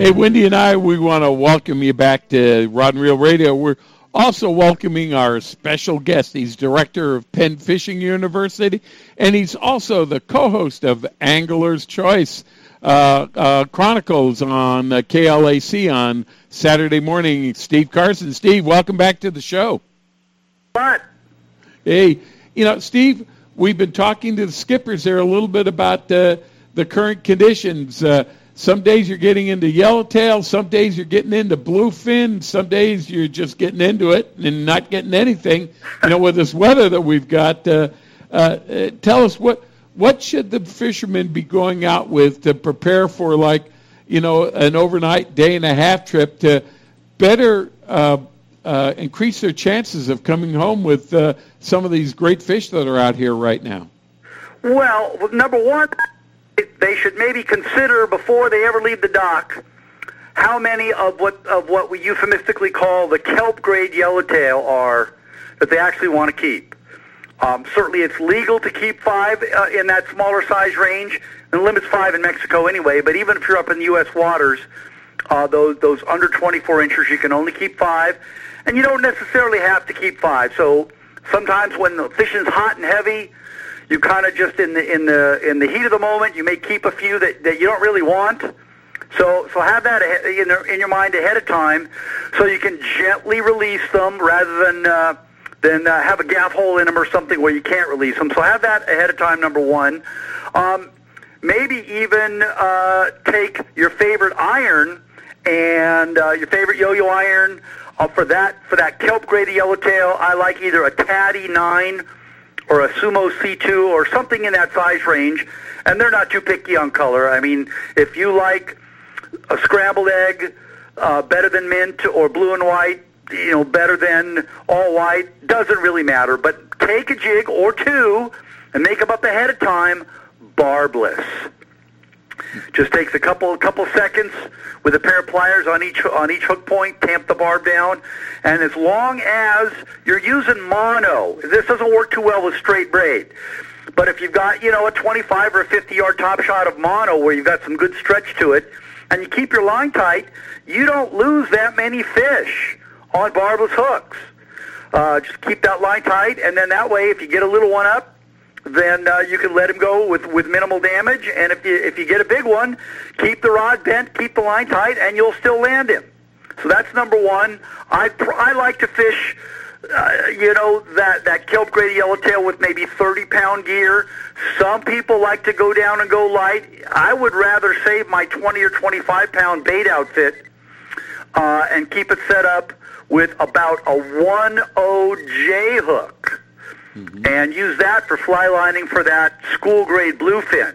Hey, Wendy and I, we want to welcome you back to Rod and Reel Radio. We're also welcoming our special guest. He's director of Penn Fishing University, and he's also the co-host of Angler's Choice uh, uh, Chronicles on uh, KLAC on Saturday morning. Steve Carson. Steve, welcome back to the show. What? Hey, you know, Steve, we've been talking to the skippers there a little bit about uh, the current conditions. Some days you're getting into yellowtail, some days you're getting into bluefin, some days you're just getting into it and not getting anything. You know, with this weather that we've got, uh, uh, uh, tell us what what should the fishermen be going out with to prepare for, like, you know, an overnight day and a half trip to better uh, uh, increase their chances of coming home with uh, some of these great fish that are out here right now? Well, number one, they should maybe consider before they ever leave the dock how many of what of what we euphemistically call the kelp grade yellowtail are that they actually want to keep. Um, certainly, it's legal to keep five uh, in that smaller size range, and limits five in Mexico anyway. But even if you're up in the U.S. waters, uh, those those under 24 inches, you can only keep five, and you don't necessarily have to keep five. So sometimes when the fishing's hot and heavy, you kind of just in the in the in the heat of the moment, you may keep a few that, that you don't really want. So so have that in in your mind ahead of time, so you can gently release them rather than uh, than uh, have a gaff hole in them or something where you can't release them. So have that ahead of time. Number one. Um, maybe even uh, take your favorite iron and uh, your favorite yo-yo iron uh, for that for that kelp grade yellowtail. I like either a Tady nine or a Sumo C2 or something in that size range, and they're not too picky on color. I mean, if you like a scrambled egg uh, better than mint or blue and white, you know, better than all white, doesn't really matter. But take a jig or two and make them up ahead of time, barbless. Just takes a couple couple seconds with a pair of pliers on each on each hook point, tamp the barb down, and as long as you're using mono, this doesn't work too well with straight braid. But if you've got you know a 25 or a 50 yard top shot of mono where you've got some good stretch to it, and you keep your line tight, you don't lose that many fish on barbless hooks. Uh, just keep that line tight, and then that way, if you get a little one up, then uh, you can let him go with, with minimal damage. And if you if you get a big one, keep the rod bent, keep the line tight, and you'll still land him. So that's number one. I I like to fish. Uh, you know that that kelp grade yellowtail with maybe 30 pound gear. Some people like to go down and go light. I would rather save my 20 or 25 pound bait outfit uh, and keep it set up with about a 1-0 J hook mm-hmm. and use that for fly lining for that school grade bluefin.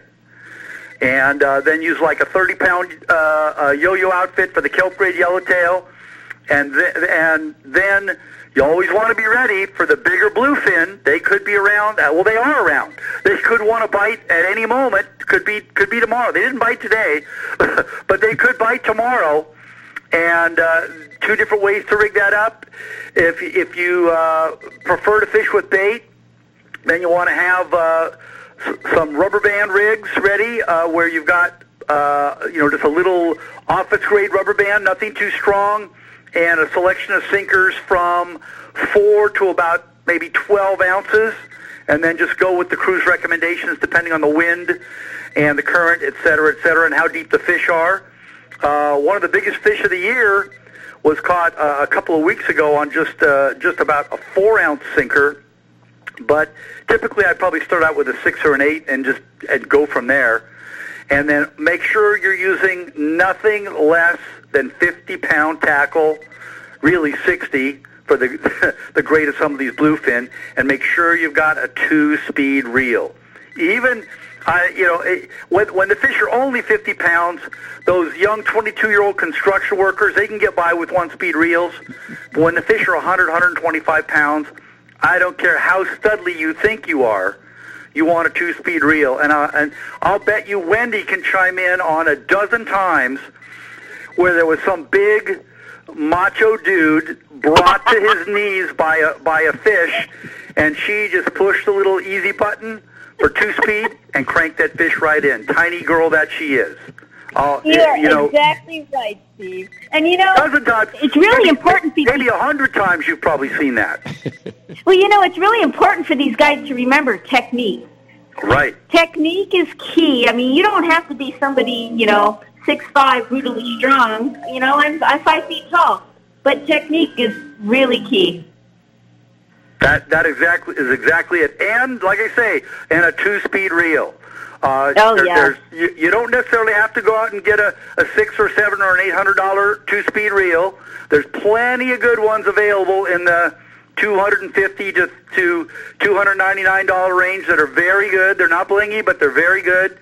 And uh, then use like a 30 pound uh, uh, yo-yo outfit for the kelp grade yellowtail. And, th- and then you always want to be ready for the bigger bluefin. They could be around. Uh, well, they are around. They could want to bite at any moment. Could be could be tomorrow. They didn't bite today, [LAUGHS] but they could bite tomorrow. And uh, two different ways to rig that up. If if you uh, prefer to fish with bait, then you want to have uh, some rubber band rigs ready uh, where you've got uh, you know just a little office grade rubber band, nothing too strong, and a selection of sinkers from four to about maybe 12 ounces, and then just go with the cruise recommendations depending on the wind and the current, et cetera, et cetera, and how deep the fish are. Uh, one of the biggest fish of the year was caught uh, a couple of weeks ago on just uh, just about a four ounce sinker. But typically, I'd probably start out with a six or an eight and just and go from there. And then make sure you're using nothing less than 50 pound tackle, really 60 for the [LAUGHS] the grade of some of these bluefin, and make sure you've got a two speed reel. Even I, you know, it, when when the fish are only 50 pounds, those young 22 year old construction workers they can get by with one speed reels. But when the fish are 100, 125 pounds, I don't care how studly you think you are, you want a two speed reel, and I, and I'll bet you Wendy can chime in on a dozen times where there was some big macho dude brought to his knees by a by a fish, and she just pushed the little easy button for two speed and crank that fish right in. Tiny girl that she is. Uh, You're you know, exactly right, Steve. And you know, times. it's really maybe, important for Maybe a hundred times you've probably seen that. [LAUGHS] well, you know, it's really important for these guys to remember technique. Right. Technique is key. I mean, you don't have to be somebody, you know, six five, brutally strong. You know, I'm I'm five feet tall, but technique is really key. That that exactly is exactly it. And like I say, and a two speed reel. Uh, Oh, there- yeah. there's, you, you don't necessarily have to go out and get a, a six or seven or an eight hundred dollar two speed reel. There's plenty of good ones available in the two hundred and fifty to to two hundred ninety nine dollar range that are very good. They're not blingy, but they're very good.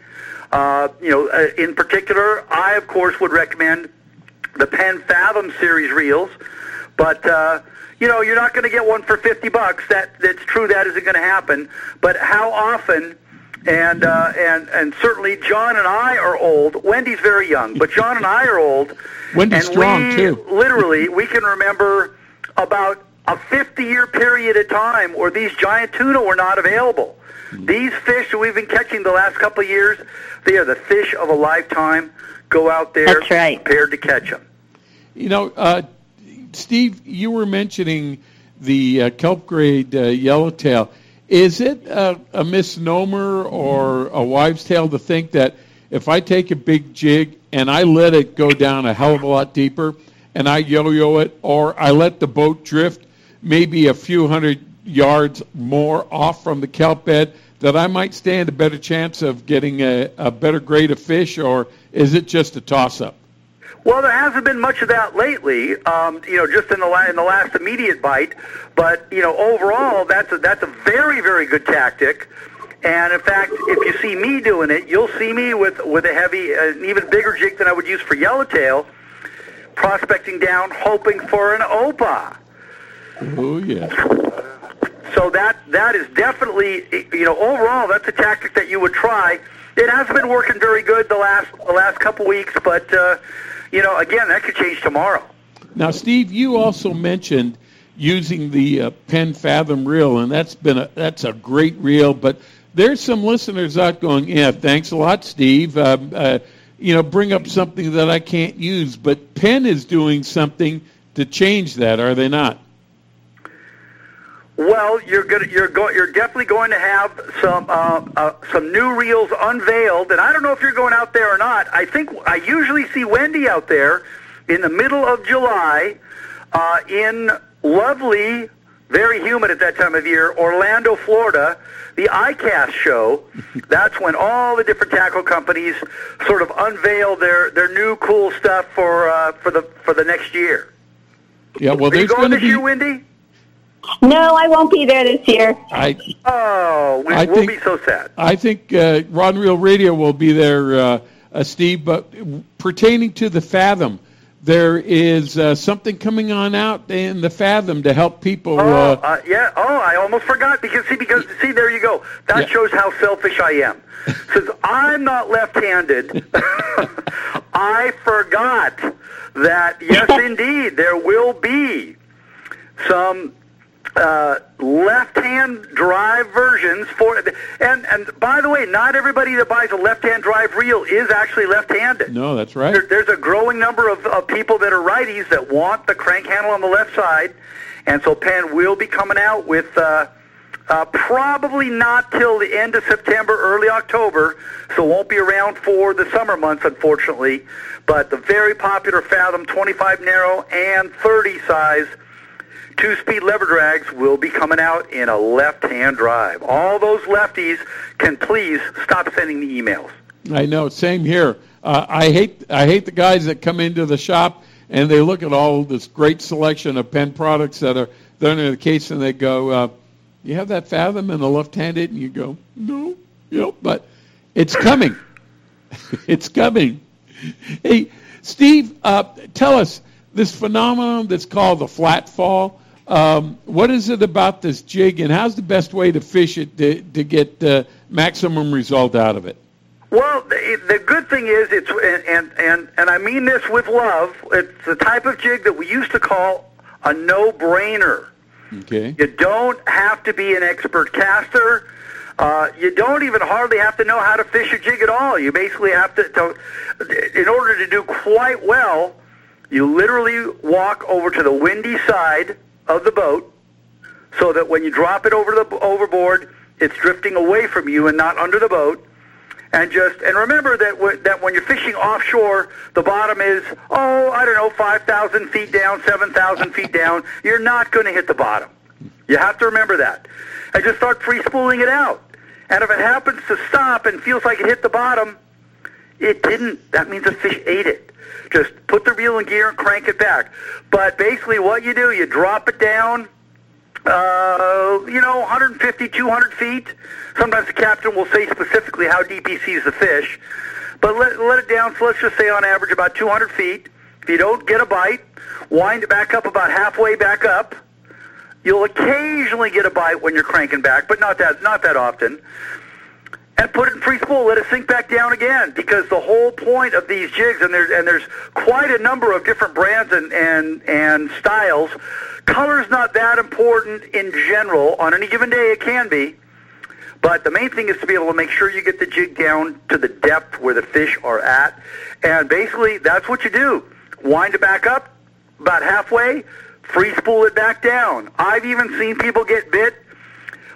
Uh, you know, uh, in particular, I of course would recommend the Penn Fathom series reels, but uh, you know you're not going to get one for fifty bucks. That that's true. That isn't going to happen. But how often? And uh, and and certainly John and I are old. Wendy's very young, but John and I are old. Wendy's and strong, we, too. Literally, we can remember about a 50-year period of time where these giant tuna were not available. These fish that we've been catching the last couple of years, they are the fish of a lifetime. Go out there That's right. prepared to catch them. You know, uh, Steve, you were mentioning the uh, kelp grade uh, yellowtail. Is it a, a misnomer or a wives' tale to think that if I take a big jig and I let it go down a hell of a lot deeper and I yo-yo it, or I let the boat drift maybe a few hundred yards more off from the kelp bed, that I might stand a better chance of getting a, a better grade of fish, or is it just a toss-up? Well, there hasn't been much of that lately. Um, you know, just in the la- in the last immediate bite, but you know, overall, that's a, that's a very very good tactic. And in fact, if you see me doing it, you'll see me with with a heavy, uh, an even bigger jig than I would use for yellowtail, prospecting down, hoping for an opa. Oh yeah. So that that is definitely you know overall that's a tactic that you would try. It hasn't been working very good the last the last couple weeks, but uh, you know again that could change tomorrow. Now, Steve, you also mentioned using the uh, Penn Fathom reel, and that's been a, that's a great reel. But there's some listeners out going, "Yeah, thanks a lot, Steve. Um, uh, you know, bring up something that I can't use." But Penn is doing something to change that, are they not? Well, you're gonna, you're go, you're definitely going to have some uh, uh, some new reels unveiled, and I don't know if you're going out there or not. I think I usually see Wendy out there in the middle of July uh, in lovely, very humid at that time of year, Orlando, Florida. The ICAST show. [LAUGHS] That's when all the different tackle companies sort of unveil their, their new cool stuff for uh, for the for the next year. Yeah. Well, Are you there's going going to this be. year, Wendy? No, I won't be there this year. I Oh, we, I we'll think- be so sad. I think uh, Rod and Reel Radio will be there, uh, uh, Steve. But pertaining to the Fathom, there is uh, something coming on out in the Fathom to help people. Oh, Uh, uh, yeah. Oh, I almost forgot because see, because see, there you go. That Yeah. shows how selfish I am. [LAUGHS] Since I'm not left-handed, [LAUGHS] I forgot that yes, [LAUGHS] indeed, there will be some uh, left-hand drive versions for. And and by the way, not everybody that buys a left-hand drive reel is actually left-handed. no, that's right. There, there's a growing number of, of people that are righties that want the crank handle on the left side, and so Penn will be coming out with uh, uh, probably not till the end of September, early October, so won't be around for the summer months, unfortunately. But the very popular Fathom 25 narrow and 30 size two-speed lever drags will be coming out in a left-hand drive. All those lefties can please stop sending the emails. I know. Same here. Uh, I hate I hate the guys that come into the shop and they look at all this great selection of Penn products that are they're in the case and they go, uh, "You have that Fathom and the left-handed," and you go, "No, yep." But It's coming. [LAUGHS] it's coming. Hey, Steve, uh, tell us this phenomenon that's called the flat fall. Um, what is it about this jig, and how's the best way to fish it to, to get uh, maximum result out of it? Well, the, the good thing is it's and and and I mean this with love. It's the type of jig that we used to call a no-brainer. Okay. You don't have to be an expert caster. Uh, you don't even hardly have to know how to fish a jig at all. You basically have to, to, in order to do quite well, you literally walk over to the windy side of the boat so that when you drop it over the overboard, it's drifting away from you and not under the boat. And just and remember that w- that when you're fishing offshore, the bottom is oh I don't know five thousand feet down, seven thousand feet down. You're not going to hit the bottom. You have to remember that. And just start free spooling it out. And if it happens to stop and feels like it hit the bottom, it didn't. That means the fish ate it. Just put the reel in gear and crank it back. But basically, what you do, you drop it down, uh, you know, 150, 200 feet. Sometimes the captain will say specifically how deep he sees the fish. But let, let it down, so let's just say on average about 200 feet. If you don't get a bite, wind it back up about halfway back up. You'll occasionally get a bite when you're cranking back, but not that not that often. And put it in free spool. Let it sink back down again, because the whole point of these jigs, and there's and there's quite a number of different brands and and and styles. Color's not that important in general. On any given day, it can be. But the main thing is to be able to make sure you get the jig down to the depth where the fish are at. And basically, that's what you do. Wind it back up about halfway, free spool it back down. I've even seen people get bit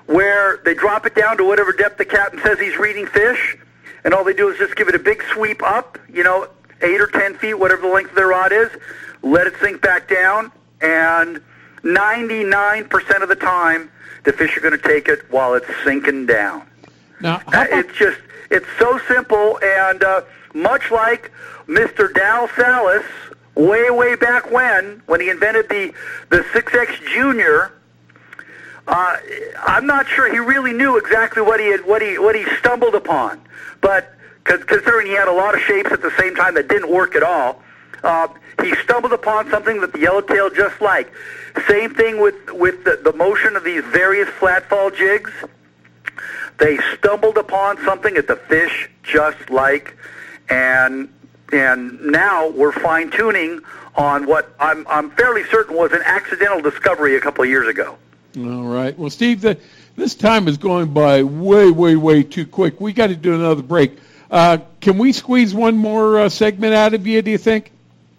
where they drop it down to whatever depth the captain says he's reading fish, and all they do is just give it a big sweep up, you know, eight or ten feet, whatever the length of their rod is, let it sink back down, and 99% of the time, the fish are going to take it while it's sinking down. Now, Uh, it's just, it's so simple, and uh, much like Mr. Dal Salas, way, way back when, when he invented the, the 6X Junior, uh, I'm not sure he really knew exactly what he had, what he, what he stumbled upon. But considering he had a lot of shapes at the same time that didn't work at all, uh, he stumbled upon something that the yellowtail just like. Same thing with with the, the motion of these various flat fall jigs. They stumbled upon something that the fish just like, and and now we're fine tuning on what I'm I'm fairly certain was an accidental discovery a couple of years ago. All right. Well, Steve, the, this time is going by way, way, way too quick. We got to do another break. Uh, can we squeeze one more uh, segment out of you? Do you think?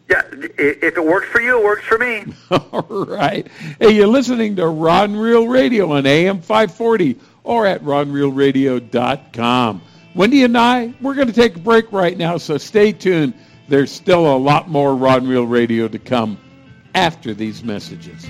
Yeah, if it works for you, it works for me. [LAUGHS] All right. Hey, you're listening to Rod and Reel Radio on AM 540 or at rodandreelradio.com. Wendy and I, we're going to take a break right now, so stay tuned. There's still a lot more Rod and Reel Radio to come after these messages.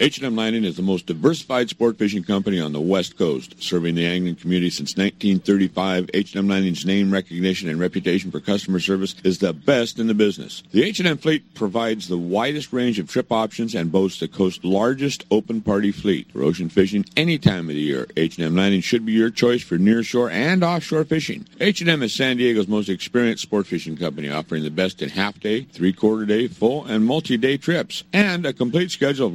H&M Landing is the most diversified sport fishing company on the West Coast, serving the angling community since 1935. H&M Landing's name recognition and reputation for customer service is the best in the business. The H&M fleet provides the widest range of trip options and boasts the coast's largest open party fleet. For ocean fishing any time of the year, H&M Landing should be your choice for nearshore and offshore fishing. H&M is San Diego's most experienced sport fishing company, offering the best in half-day, three-quarter day, full, and multi-day trips, and a complete schedule of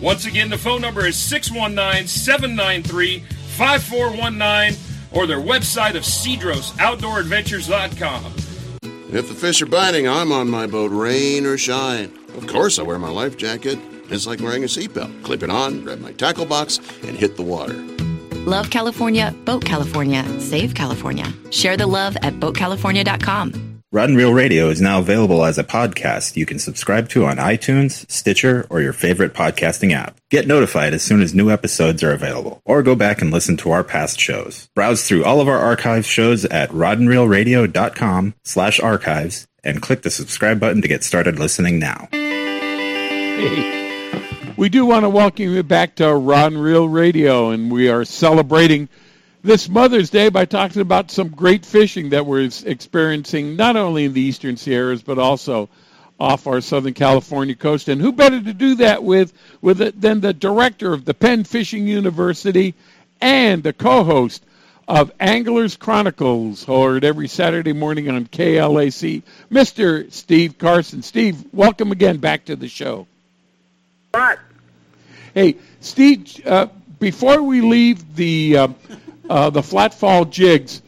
Once again, the phone number is 619 793 5419 or their website of cedrosoutdooradventures.com. If the fish are biting, I'm on my boat, rain or shine. Of course, I wear my life jacket. It's like wearing a seatbelt. Clip it on, grab my tackle box, and hit the water. Love California, Boat California, Save California. Share the love at BoatCalifornia.com. Rod and Reel Radio is now available as a podcast you can subscribe to on iTunes, Stitcher, or your favorite podcasting app. Get notified as soon as new episodes are available, or go back and listen to our past shows. Browse through all of our archive shows at rodandreelradio.com slash archives and click the subscribe button to get started listening now. Hey, we do want to welcome you back to Rod and Reel Radio, and we are celebrating this Mother's Day by talking about some great fishing that we're experiencing not only in the Eastern Sierras but also off our Southern California coast. And who better to do that with, with it than the director of the Penn Fishing University and the co-host of Anglers Chronicles, heard every Saturday morning on KLAC, Mr. Steve Carson. Steve, welcome again back to the show. What? Hey, Steve, uh, before we leave the uh, uh, the flat fall jigs.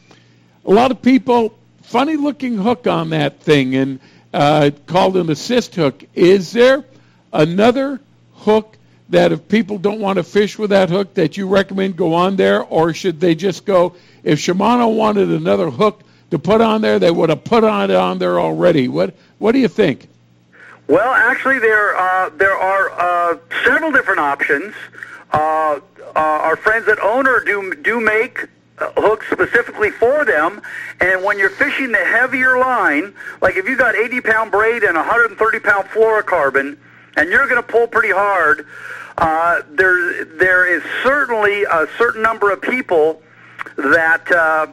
A lot of people, funny looking hook on that thing, and uh, called an assist hook. Is there another hook that if people don't want to fish with that hook that you recommend go on there, or should they just go? If Shimano wanted another hook to put on there, they would have put on it on there already. What What do you think? Well, actually, there uh, there are uh, several different options. Uh, uh, our friends at Owner do do make uh, hooks specifically for them. And when you're fishing the heavier line, like if you got 80 pound braid and 130 pound fluorocarbon, and you're going to pull pretty hard, uh, there there is certainly a certain number of people that. Uh,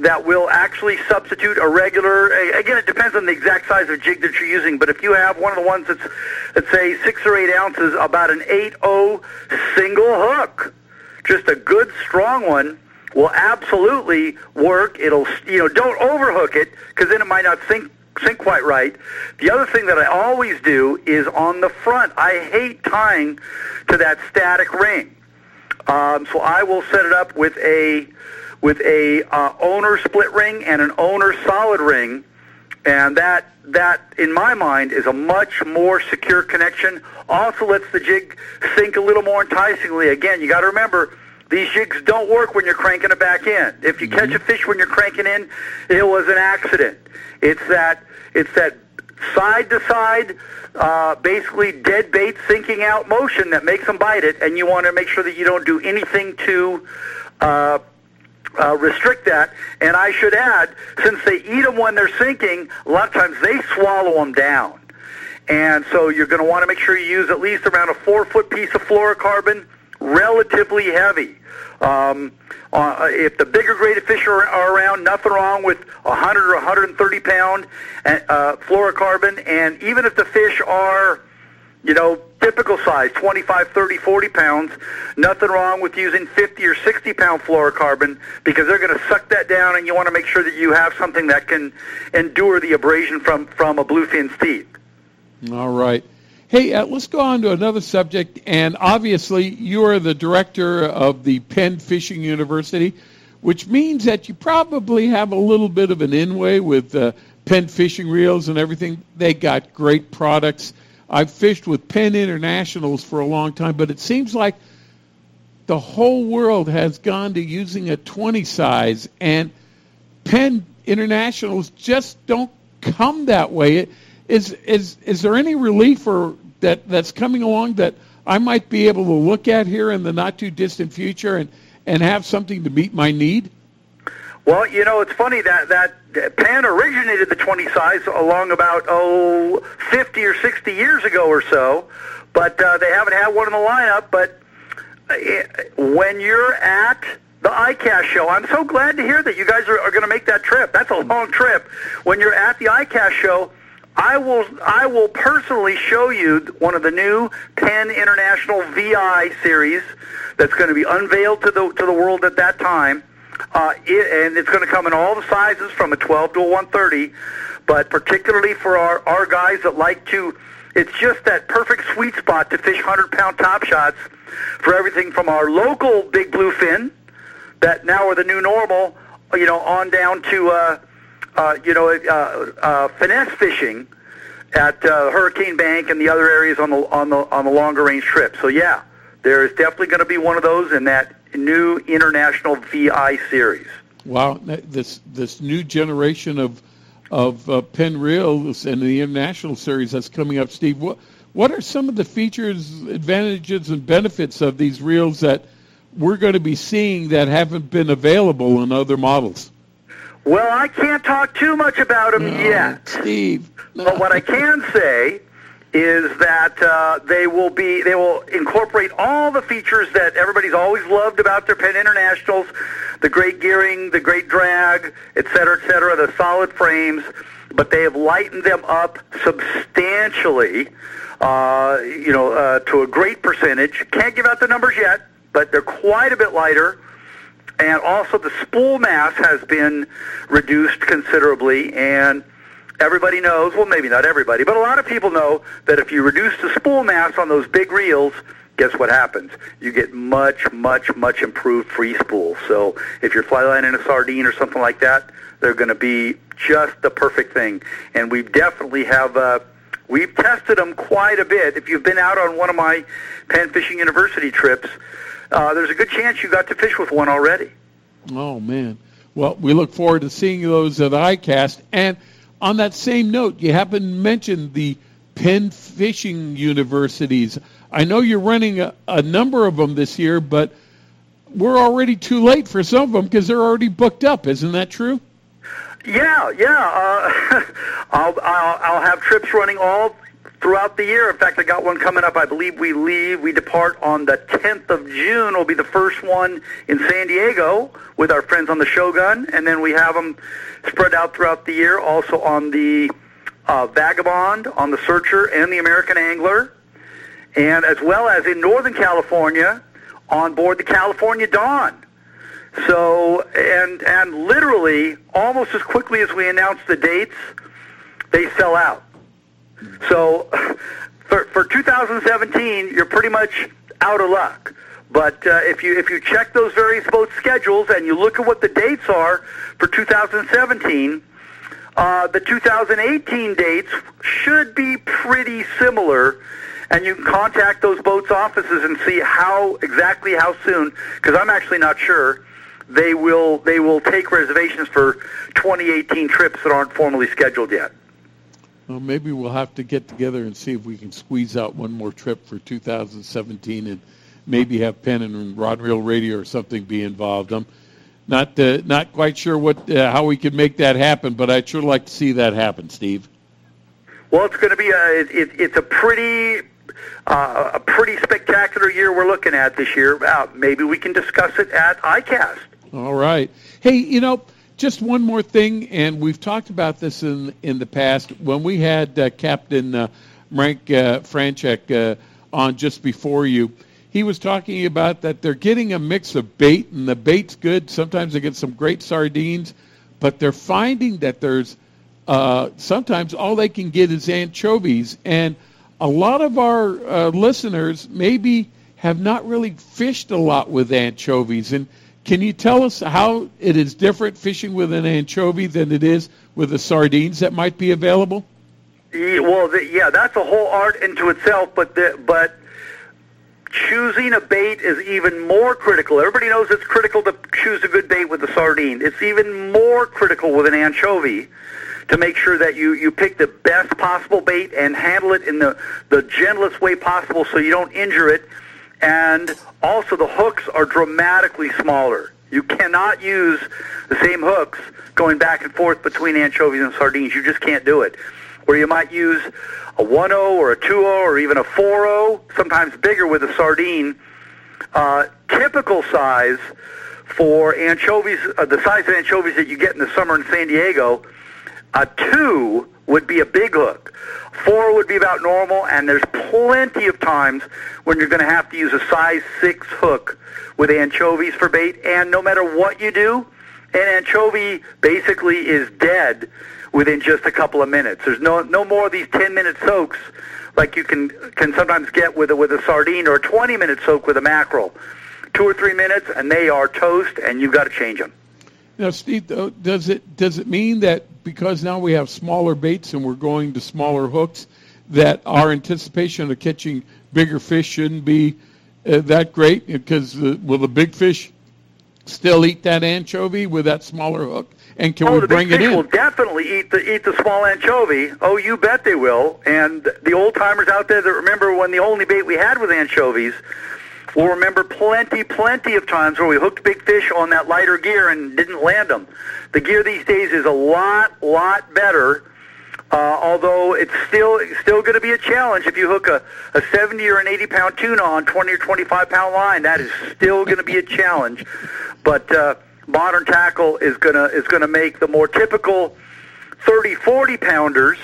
that will actually substitute a regular. Again, it depends on the exact size of jig that you're using. But if you have one of the ones that's, let's say, six or eight ounces, about an 8-0 single hook, just a good strong one, will absolutely work. It'll, you know, don't overhook it because then it might not sink sink quite right. The other thing that I always do is on the front. I hate tying to that static ring. Um, so I will set it up with a with a uh, owner split ring and an owner solid ring, and that that in my mind is a much more secure connection. Also lets the jig sink a little more enticingly. Again, you got to remember these jigs don't work when you're cranking it back in. If you mm-hmm. catch a fish when you're cranking in, it was an accident. It's that it's that side to side, uh, basically dead bait sinking out motion that makes them bite it, and you want to make sure that you don't do anything to uh, uh, restrict that. And I should add, since they eat them when they're sinking, a lot of times they swallow them down. And so you're going to want to make sure you use at least around a four foot piece of fluorocarbon, relatively heavy. Um, uh, if the bigger graded fish are, are around, nothing wrong with 100 or 130 pound uh, fluorocarbon. And even if the fish are you know, typical size, 25, 30, 40 pounds. Nothing wrong with using 50 or 60 pound fluorocarbon because they're going to suck that down and you want to make sure that you have something that can endure the abrasion from, from a bluefin's teeth. All right. Hey, uh, let's go on to another subject. And obviously, you are the director of the Penn Fishing University, which means that you probably have a little bit of an inway with uh, Penn Fishing Reels and everything. They got great products. I've fished with Penn Internationals for a long time, but it seems like the whole world has gone to using a 20 size, and Penn Internationals just don't come that way. Is is is there any relief or that that's coming along that I might be able to look at here in the not too distant future and and have something to meet my need? Well, you know, it's funny that that Penn originated the 20 size along about oh 50 or 60 years ago or so, but uh, they haven't had one in the lineup. But uh, when you're at the ICAST show, I'm so glad to hear that you guys are, are going to make that trip. That's a long trip. When you're at the ICAST show, I will I will personally show you one of the new Penn International VI series that's going to be unveiled to the to the world at that time uh, it, and it's going to come in all the sizes from a 12 to a 130. But particularly for our, our guys that like to, it's just that perfect sweet spot to fish 100 pound top shots for everything from our local big bluefin that now are the new normal. You know, on down to uh, uh, you know uh, uh, finesse fishing at uh, Hurricane Bank and the other areas on the on the on the longer range trip. So yeah, there is definitely going to be one of those in that new international VI series. Wow, this this new generation of of uh, Penn reels and the international series that's coming up, Steve. What what are some of the features, advantages, and benefits of these reels that we're going to be seeing that haven't been available in other models? Well, I can't talk too much about them No, yet. Steve. But what I can say is that uh, they will be they will incorporate all the features that everybody's always loved about their Penn Internationals, the great gearing, the great drag, et cetera, et cetera, the solid frames, but they have lightened them up substantially. Uh, you know, uh, to a great percentage. Can't give out the numbers yet, but they're quite a bit lighter. And also the spool mass has been reduced considerably and everybody knows, well maybe not everybody, but a lot of people know that if you reduce the spool mass on those big reels, guess what happens? You get much, much, much improved free spool. So if you're fly lining a sardine or something like that, they're going to be just the perfect thing. And we definitely have, uh, we've tested them quite a bit. If you've been out on one of my Penn Fishing University trips, uh, there's a good chance you got to fish with one already. Oh man. Well, we look forward to seeing those at ICAST. And on that same note, you happen to mention the Penn Fishing Universities. I know you're running a, a number of them this year, but we're already too late for some of them because they're already booked up. Isn't that true? Yeah, yeah. Uh, [LAUGHS] I'll, I'll I'll have trips running all throughout the year. In fact, I got one coming up. I believe we leave. We depart on the 10th of June. Will be the first one in San Diego with our friends on the Shogun, and then we have them spread out throughout the year. Also on the uh, Vagabond, on the Searcher, and the American Angler, and as well as in Northern California on board the California Dawn. So, and and literally, almost as quickly as we announce the dates, they sell out. So, for for 2017, you're pretty much out of luck. But uh, if you if you check those various boat schedules and you look at what the dates are for 2017, uh, the 2018 dates should be pretty similar. And you can contact those boats' offices and see how exactly how soon, because I'm actually not sure they will they will take reservations for 2018 trips that aren't formally scheduled yet. Well, maybe we'll have to get together and see if we can squeeze out one more trip for 2017 and maybe have Penn and Rod Reel Radio or something be involved. I'm not uh, not quite sure what uh, how we could make that happen, but I'd sure like to see that happen, Steve. Well, it's going to be a it, it, it's a pretty uh, a pretty spectacular year we're looking at this year. Uh, maybe we can discuss it at ICAST. All right. Hey, you know, just one more thing, and we've talked about this in in the past when we had uh, Captain uh, Frank uh, Franchek uh, on just before you. He was talking about that they're getting a mix of bait, and the bait's good. Sometimes they get some great sardines, but they're finding that there's uh, sometimes all they can get is anchovies, and a lot of our uh, listeners maybe have not really fished a lot with anchovies. And can you tell us how it is different fishing with an anchovy than it is with the sardines that might be available? Well, the, yeah, that's a whole art into itself. But the, but choosing a bait is even more critical. Everybody knows it's critical to choose a good bait with a sardine. It's even more critical with an anchovy to make sure that you, you pick the best possible bait and handle it in the, the gentlest way possible so you don't injure it. And also the hooks are dramatically smaller. You cannot use the same hooks going back and forth between anchovies and sardines. You just can't do it. Where you might use a 1-0 or a 2-0 or even a 4-0, sometimes bigger with a sardine. Uh, typical size for anchovies, uh, the size of anchovies that you get in the summer in San Diego, a 2 would be a big hook. 4 would be about normal, and there's plenty of times when you're going to have to use a size 6 hook with anchovies for bait, and no matter what you do, an anchovy basically is dead within just a couple of minutes. There's no no more of these 10 minute soaks like you can can sometimes get with a, with a sardine or a 20 minute soak with a mackerel. two or three minutes, and they are toast, and you've got to change them. Now, Steve, does it does it mean that because now we have smaller baits and we're going to smaller hooks, that our anticipation of catching bigger fish shouldn't be uh, that great? Because the, will the big fish still eat that anchovy with that smaller hook? And can oh, we the bring big it fish in? will definitely eat the eat the small anchovy. Oh, you bet they will. And the old timers out there that remember when the only bait we had was anchovies will remember plenty, plenty of times where we hooked big fish on that lighter gear and didn't land them. The gear these days is a lot, lot better. Uh, although it's still still going to be a challenge if you hook a, a 70 or an 80 pound tuna on 20 or 25 pound line. That is still going to be a challenge. But uh, modern tackle is going to is to make the more typical 30, 40 pounders.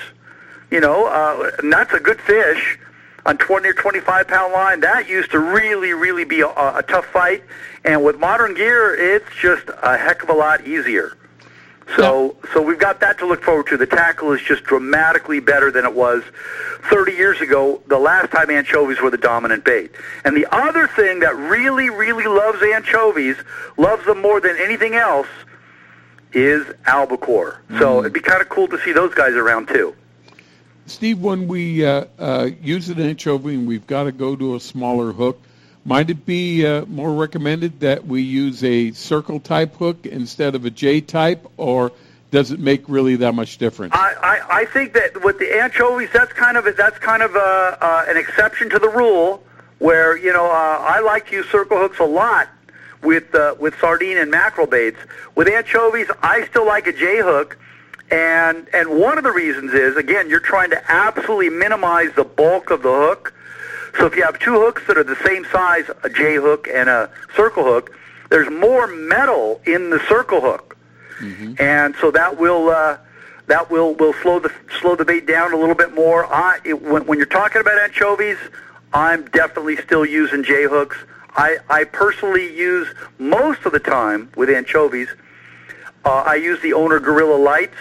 You know, uh, and that's a good fish on 20 or 25 pound line. That used to really, really be a, a tough fight. And with modern gear, it's just a heck of a lot easier. So, so we've got that to look forward to. The tackle is just dramatically better than it was 30 years ago, the last time anchovies were the dominant bait. And the other thing that really, really loves anchovies, loves them more than anything else, is albacore. So mm. it'd be kind of cool to see those guys around too. Steve, when we uh, uh, use an anchovy and we've got to go to a smaller hook, might it be uh, more recommended that we use a circle type hook instead of a J type, or does it make really that much difference? I, I, I think that with the anchovies, that's kind of a, that's kind of a, uh, an exception to the rule. Where you know uh, I like to use circle hooks a lot with uh, with sardine and mackerel baits. With anchovies, I still like a J hook, and and one of the reasons is again you're trying to absolutely minimize the bulk of the hook. So if you have two hooks that are the same size, a J hook and a circle hook, there's more metal in the circle hook, and so that will uh, that will will slow the slow the bait down a little bit more. I it, when, when you're talking about anchovies, I'm definitely still using J hooks. I I personally use most of the time with anchovies. Uh, I use the owner Gorilla Lights,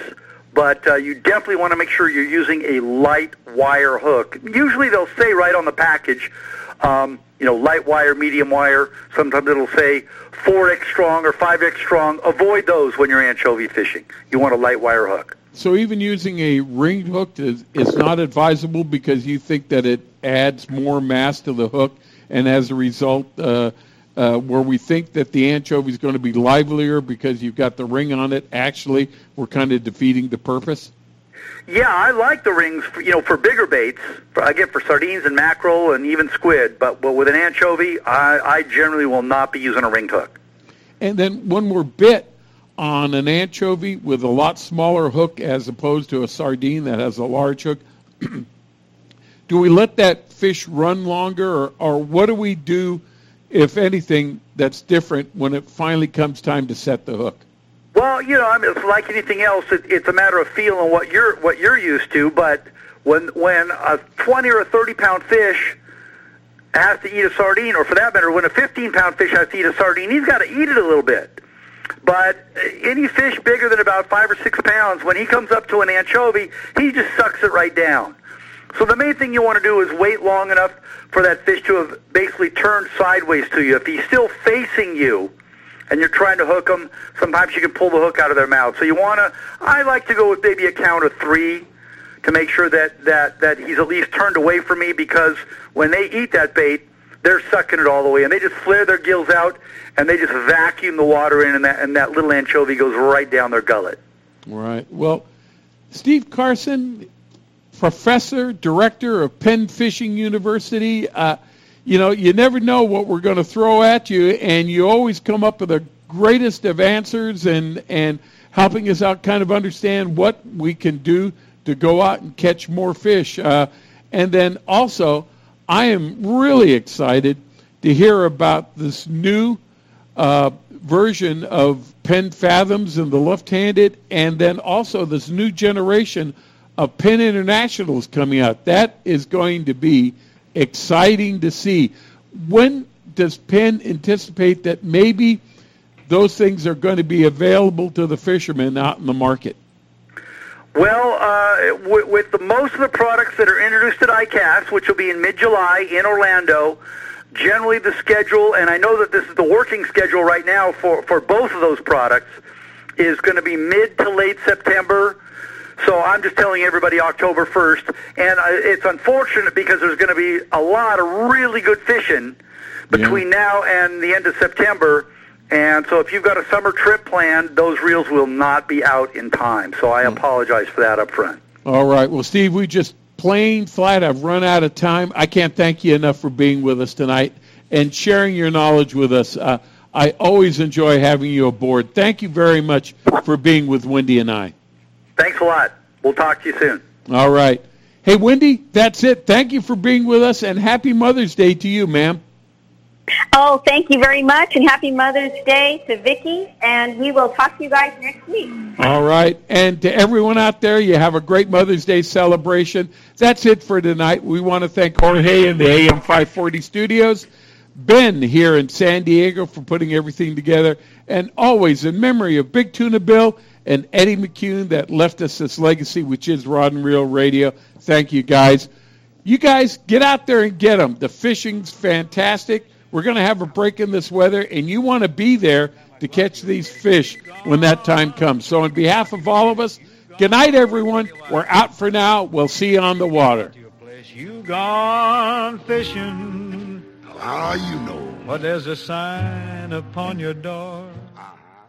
but uh, you definitely want to make sure you're using a light wire hook. Usually they'll say right on the package, um, you know, light wire, medium wire. Sometimes it'll say 4x strong or 5x strong. Avoid those when you're anchovy fishing. You want a light wire hook. So even using a ringed hook is, is not advisable because you think that it adds more mass to the hook, and as a result, uh, uh, where we think that the anchovy is going to be livelier because you've got the ring on it, actually we're kind of defeating the purpose. Yeah, I like the rings, for, you know, for bigger baits. For, I get for sardines and mackerel and even squid. But, but with an anchovy, I, I generally will not be using a ring hook. And then one more bit on an anchovy with a lot smaller hook as opposed to a sardine that has a large hook. [CLEARS THROAT] do we let that fish run longer, or, or what do we do, if anything, that's different when it finally comes time to set the hook? Well, you know, I mean, it's like anything else. It, it's a matter of feeling what you're what you're used to. But when when a 20 or a 30 pound fish has to eat a sardine, or for that matter, when a 15 pound fish has to eat a sardine, he's got to eat it a little bit. But any fish bigger than about five or six pounds, when he comes up to an anchovy, he just sucks it right down. So the main thing you want to do is wait long enough for that fish to have basically turned sideways to you. If he's still facing you, and you're trying to hook him, sometimes you can pull the hook out of their mouth. So you want to, I like to go with maybe a count of three to make sure that, that, that he's at least turned away from me because when they eat that bait, they're sucking it all the way and they just flare their gills out and they just vacuum the water in and that, and that little anchovy goes right down their gullet. Right. Well, Steve Carson, professor, director of Penn Fishing University. Uh, you know, you never know what we're going to throw at you, and you always come up with the greatest of answers and and helping us out, kind of understand what we can do to go out and catch more fish. Uh, and then also, I am really excited to hear about this new uh, version of Penn Fathoms and the left-handed, and then also this new generation of Penn Internationals coming out. That is going to be exciting to see. When does Penn anticipate that maybe those things are going to be available to the fishermen out in the market? Well, uh, with, the most of the products that are introduced at ICAST, which will be in mid-July in Orlando, generally the schedule, and I know that this is the working schedule right now for, for both of those products, is going to be mid to late September. So I'm just telling everybody October 1st. And uh, it's unfortunate because there's going to be a lot of really good fishing between now and the end of September. And so if you've got a summer trip planned, those reels will not be out in time. So I apologize for that up front. All right. Well, Steve, we just plain flat have run out of time. I can't thank you enough for being with us tonight and sharing your knowledge with us. Uh, I always enjoy having you aboard. Thank you very much for being with Wendy and I. Thanks a lot. We'll talk to you soon. All right. Hey, Wendy, that's it. Thank you for being with us, and happy Mother's Day to you, ma'am. Oh, thank you very much, and happy Mother's Day to Vicki, and we will talk to you guys next week. All right. And to everyone out there, you have a great Mother's Day celebration. That's it for tonight. We want to thank Jorge in the AM 540 studios, Ben here in San Diego for putting everything together, and always in memory of Big Tuna Bill and Eddie McCune that left us this legacy, which is Rod and Reel Radio. Thank you, guys. You guys get out there and get them. The fishing's fantastic. We're going to have a break in this weather, and you want to be there to catch these fish when that time comes. So, on behalf of all of us, good night, everyone. We're out for now. We'll see you on the water. You gone fishing. How you know? But there's a sign upon your door.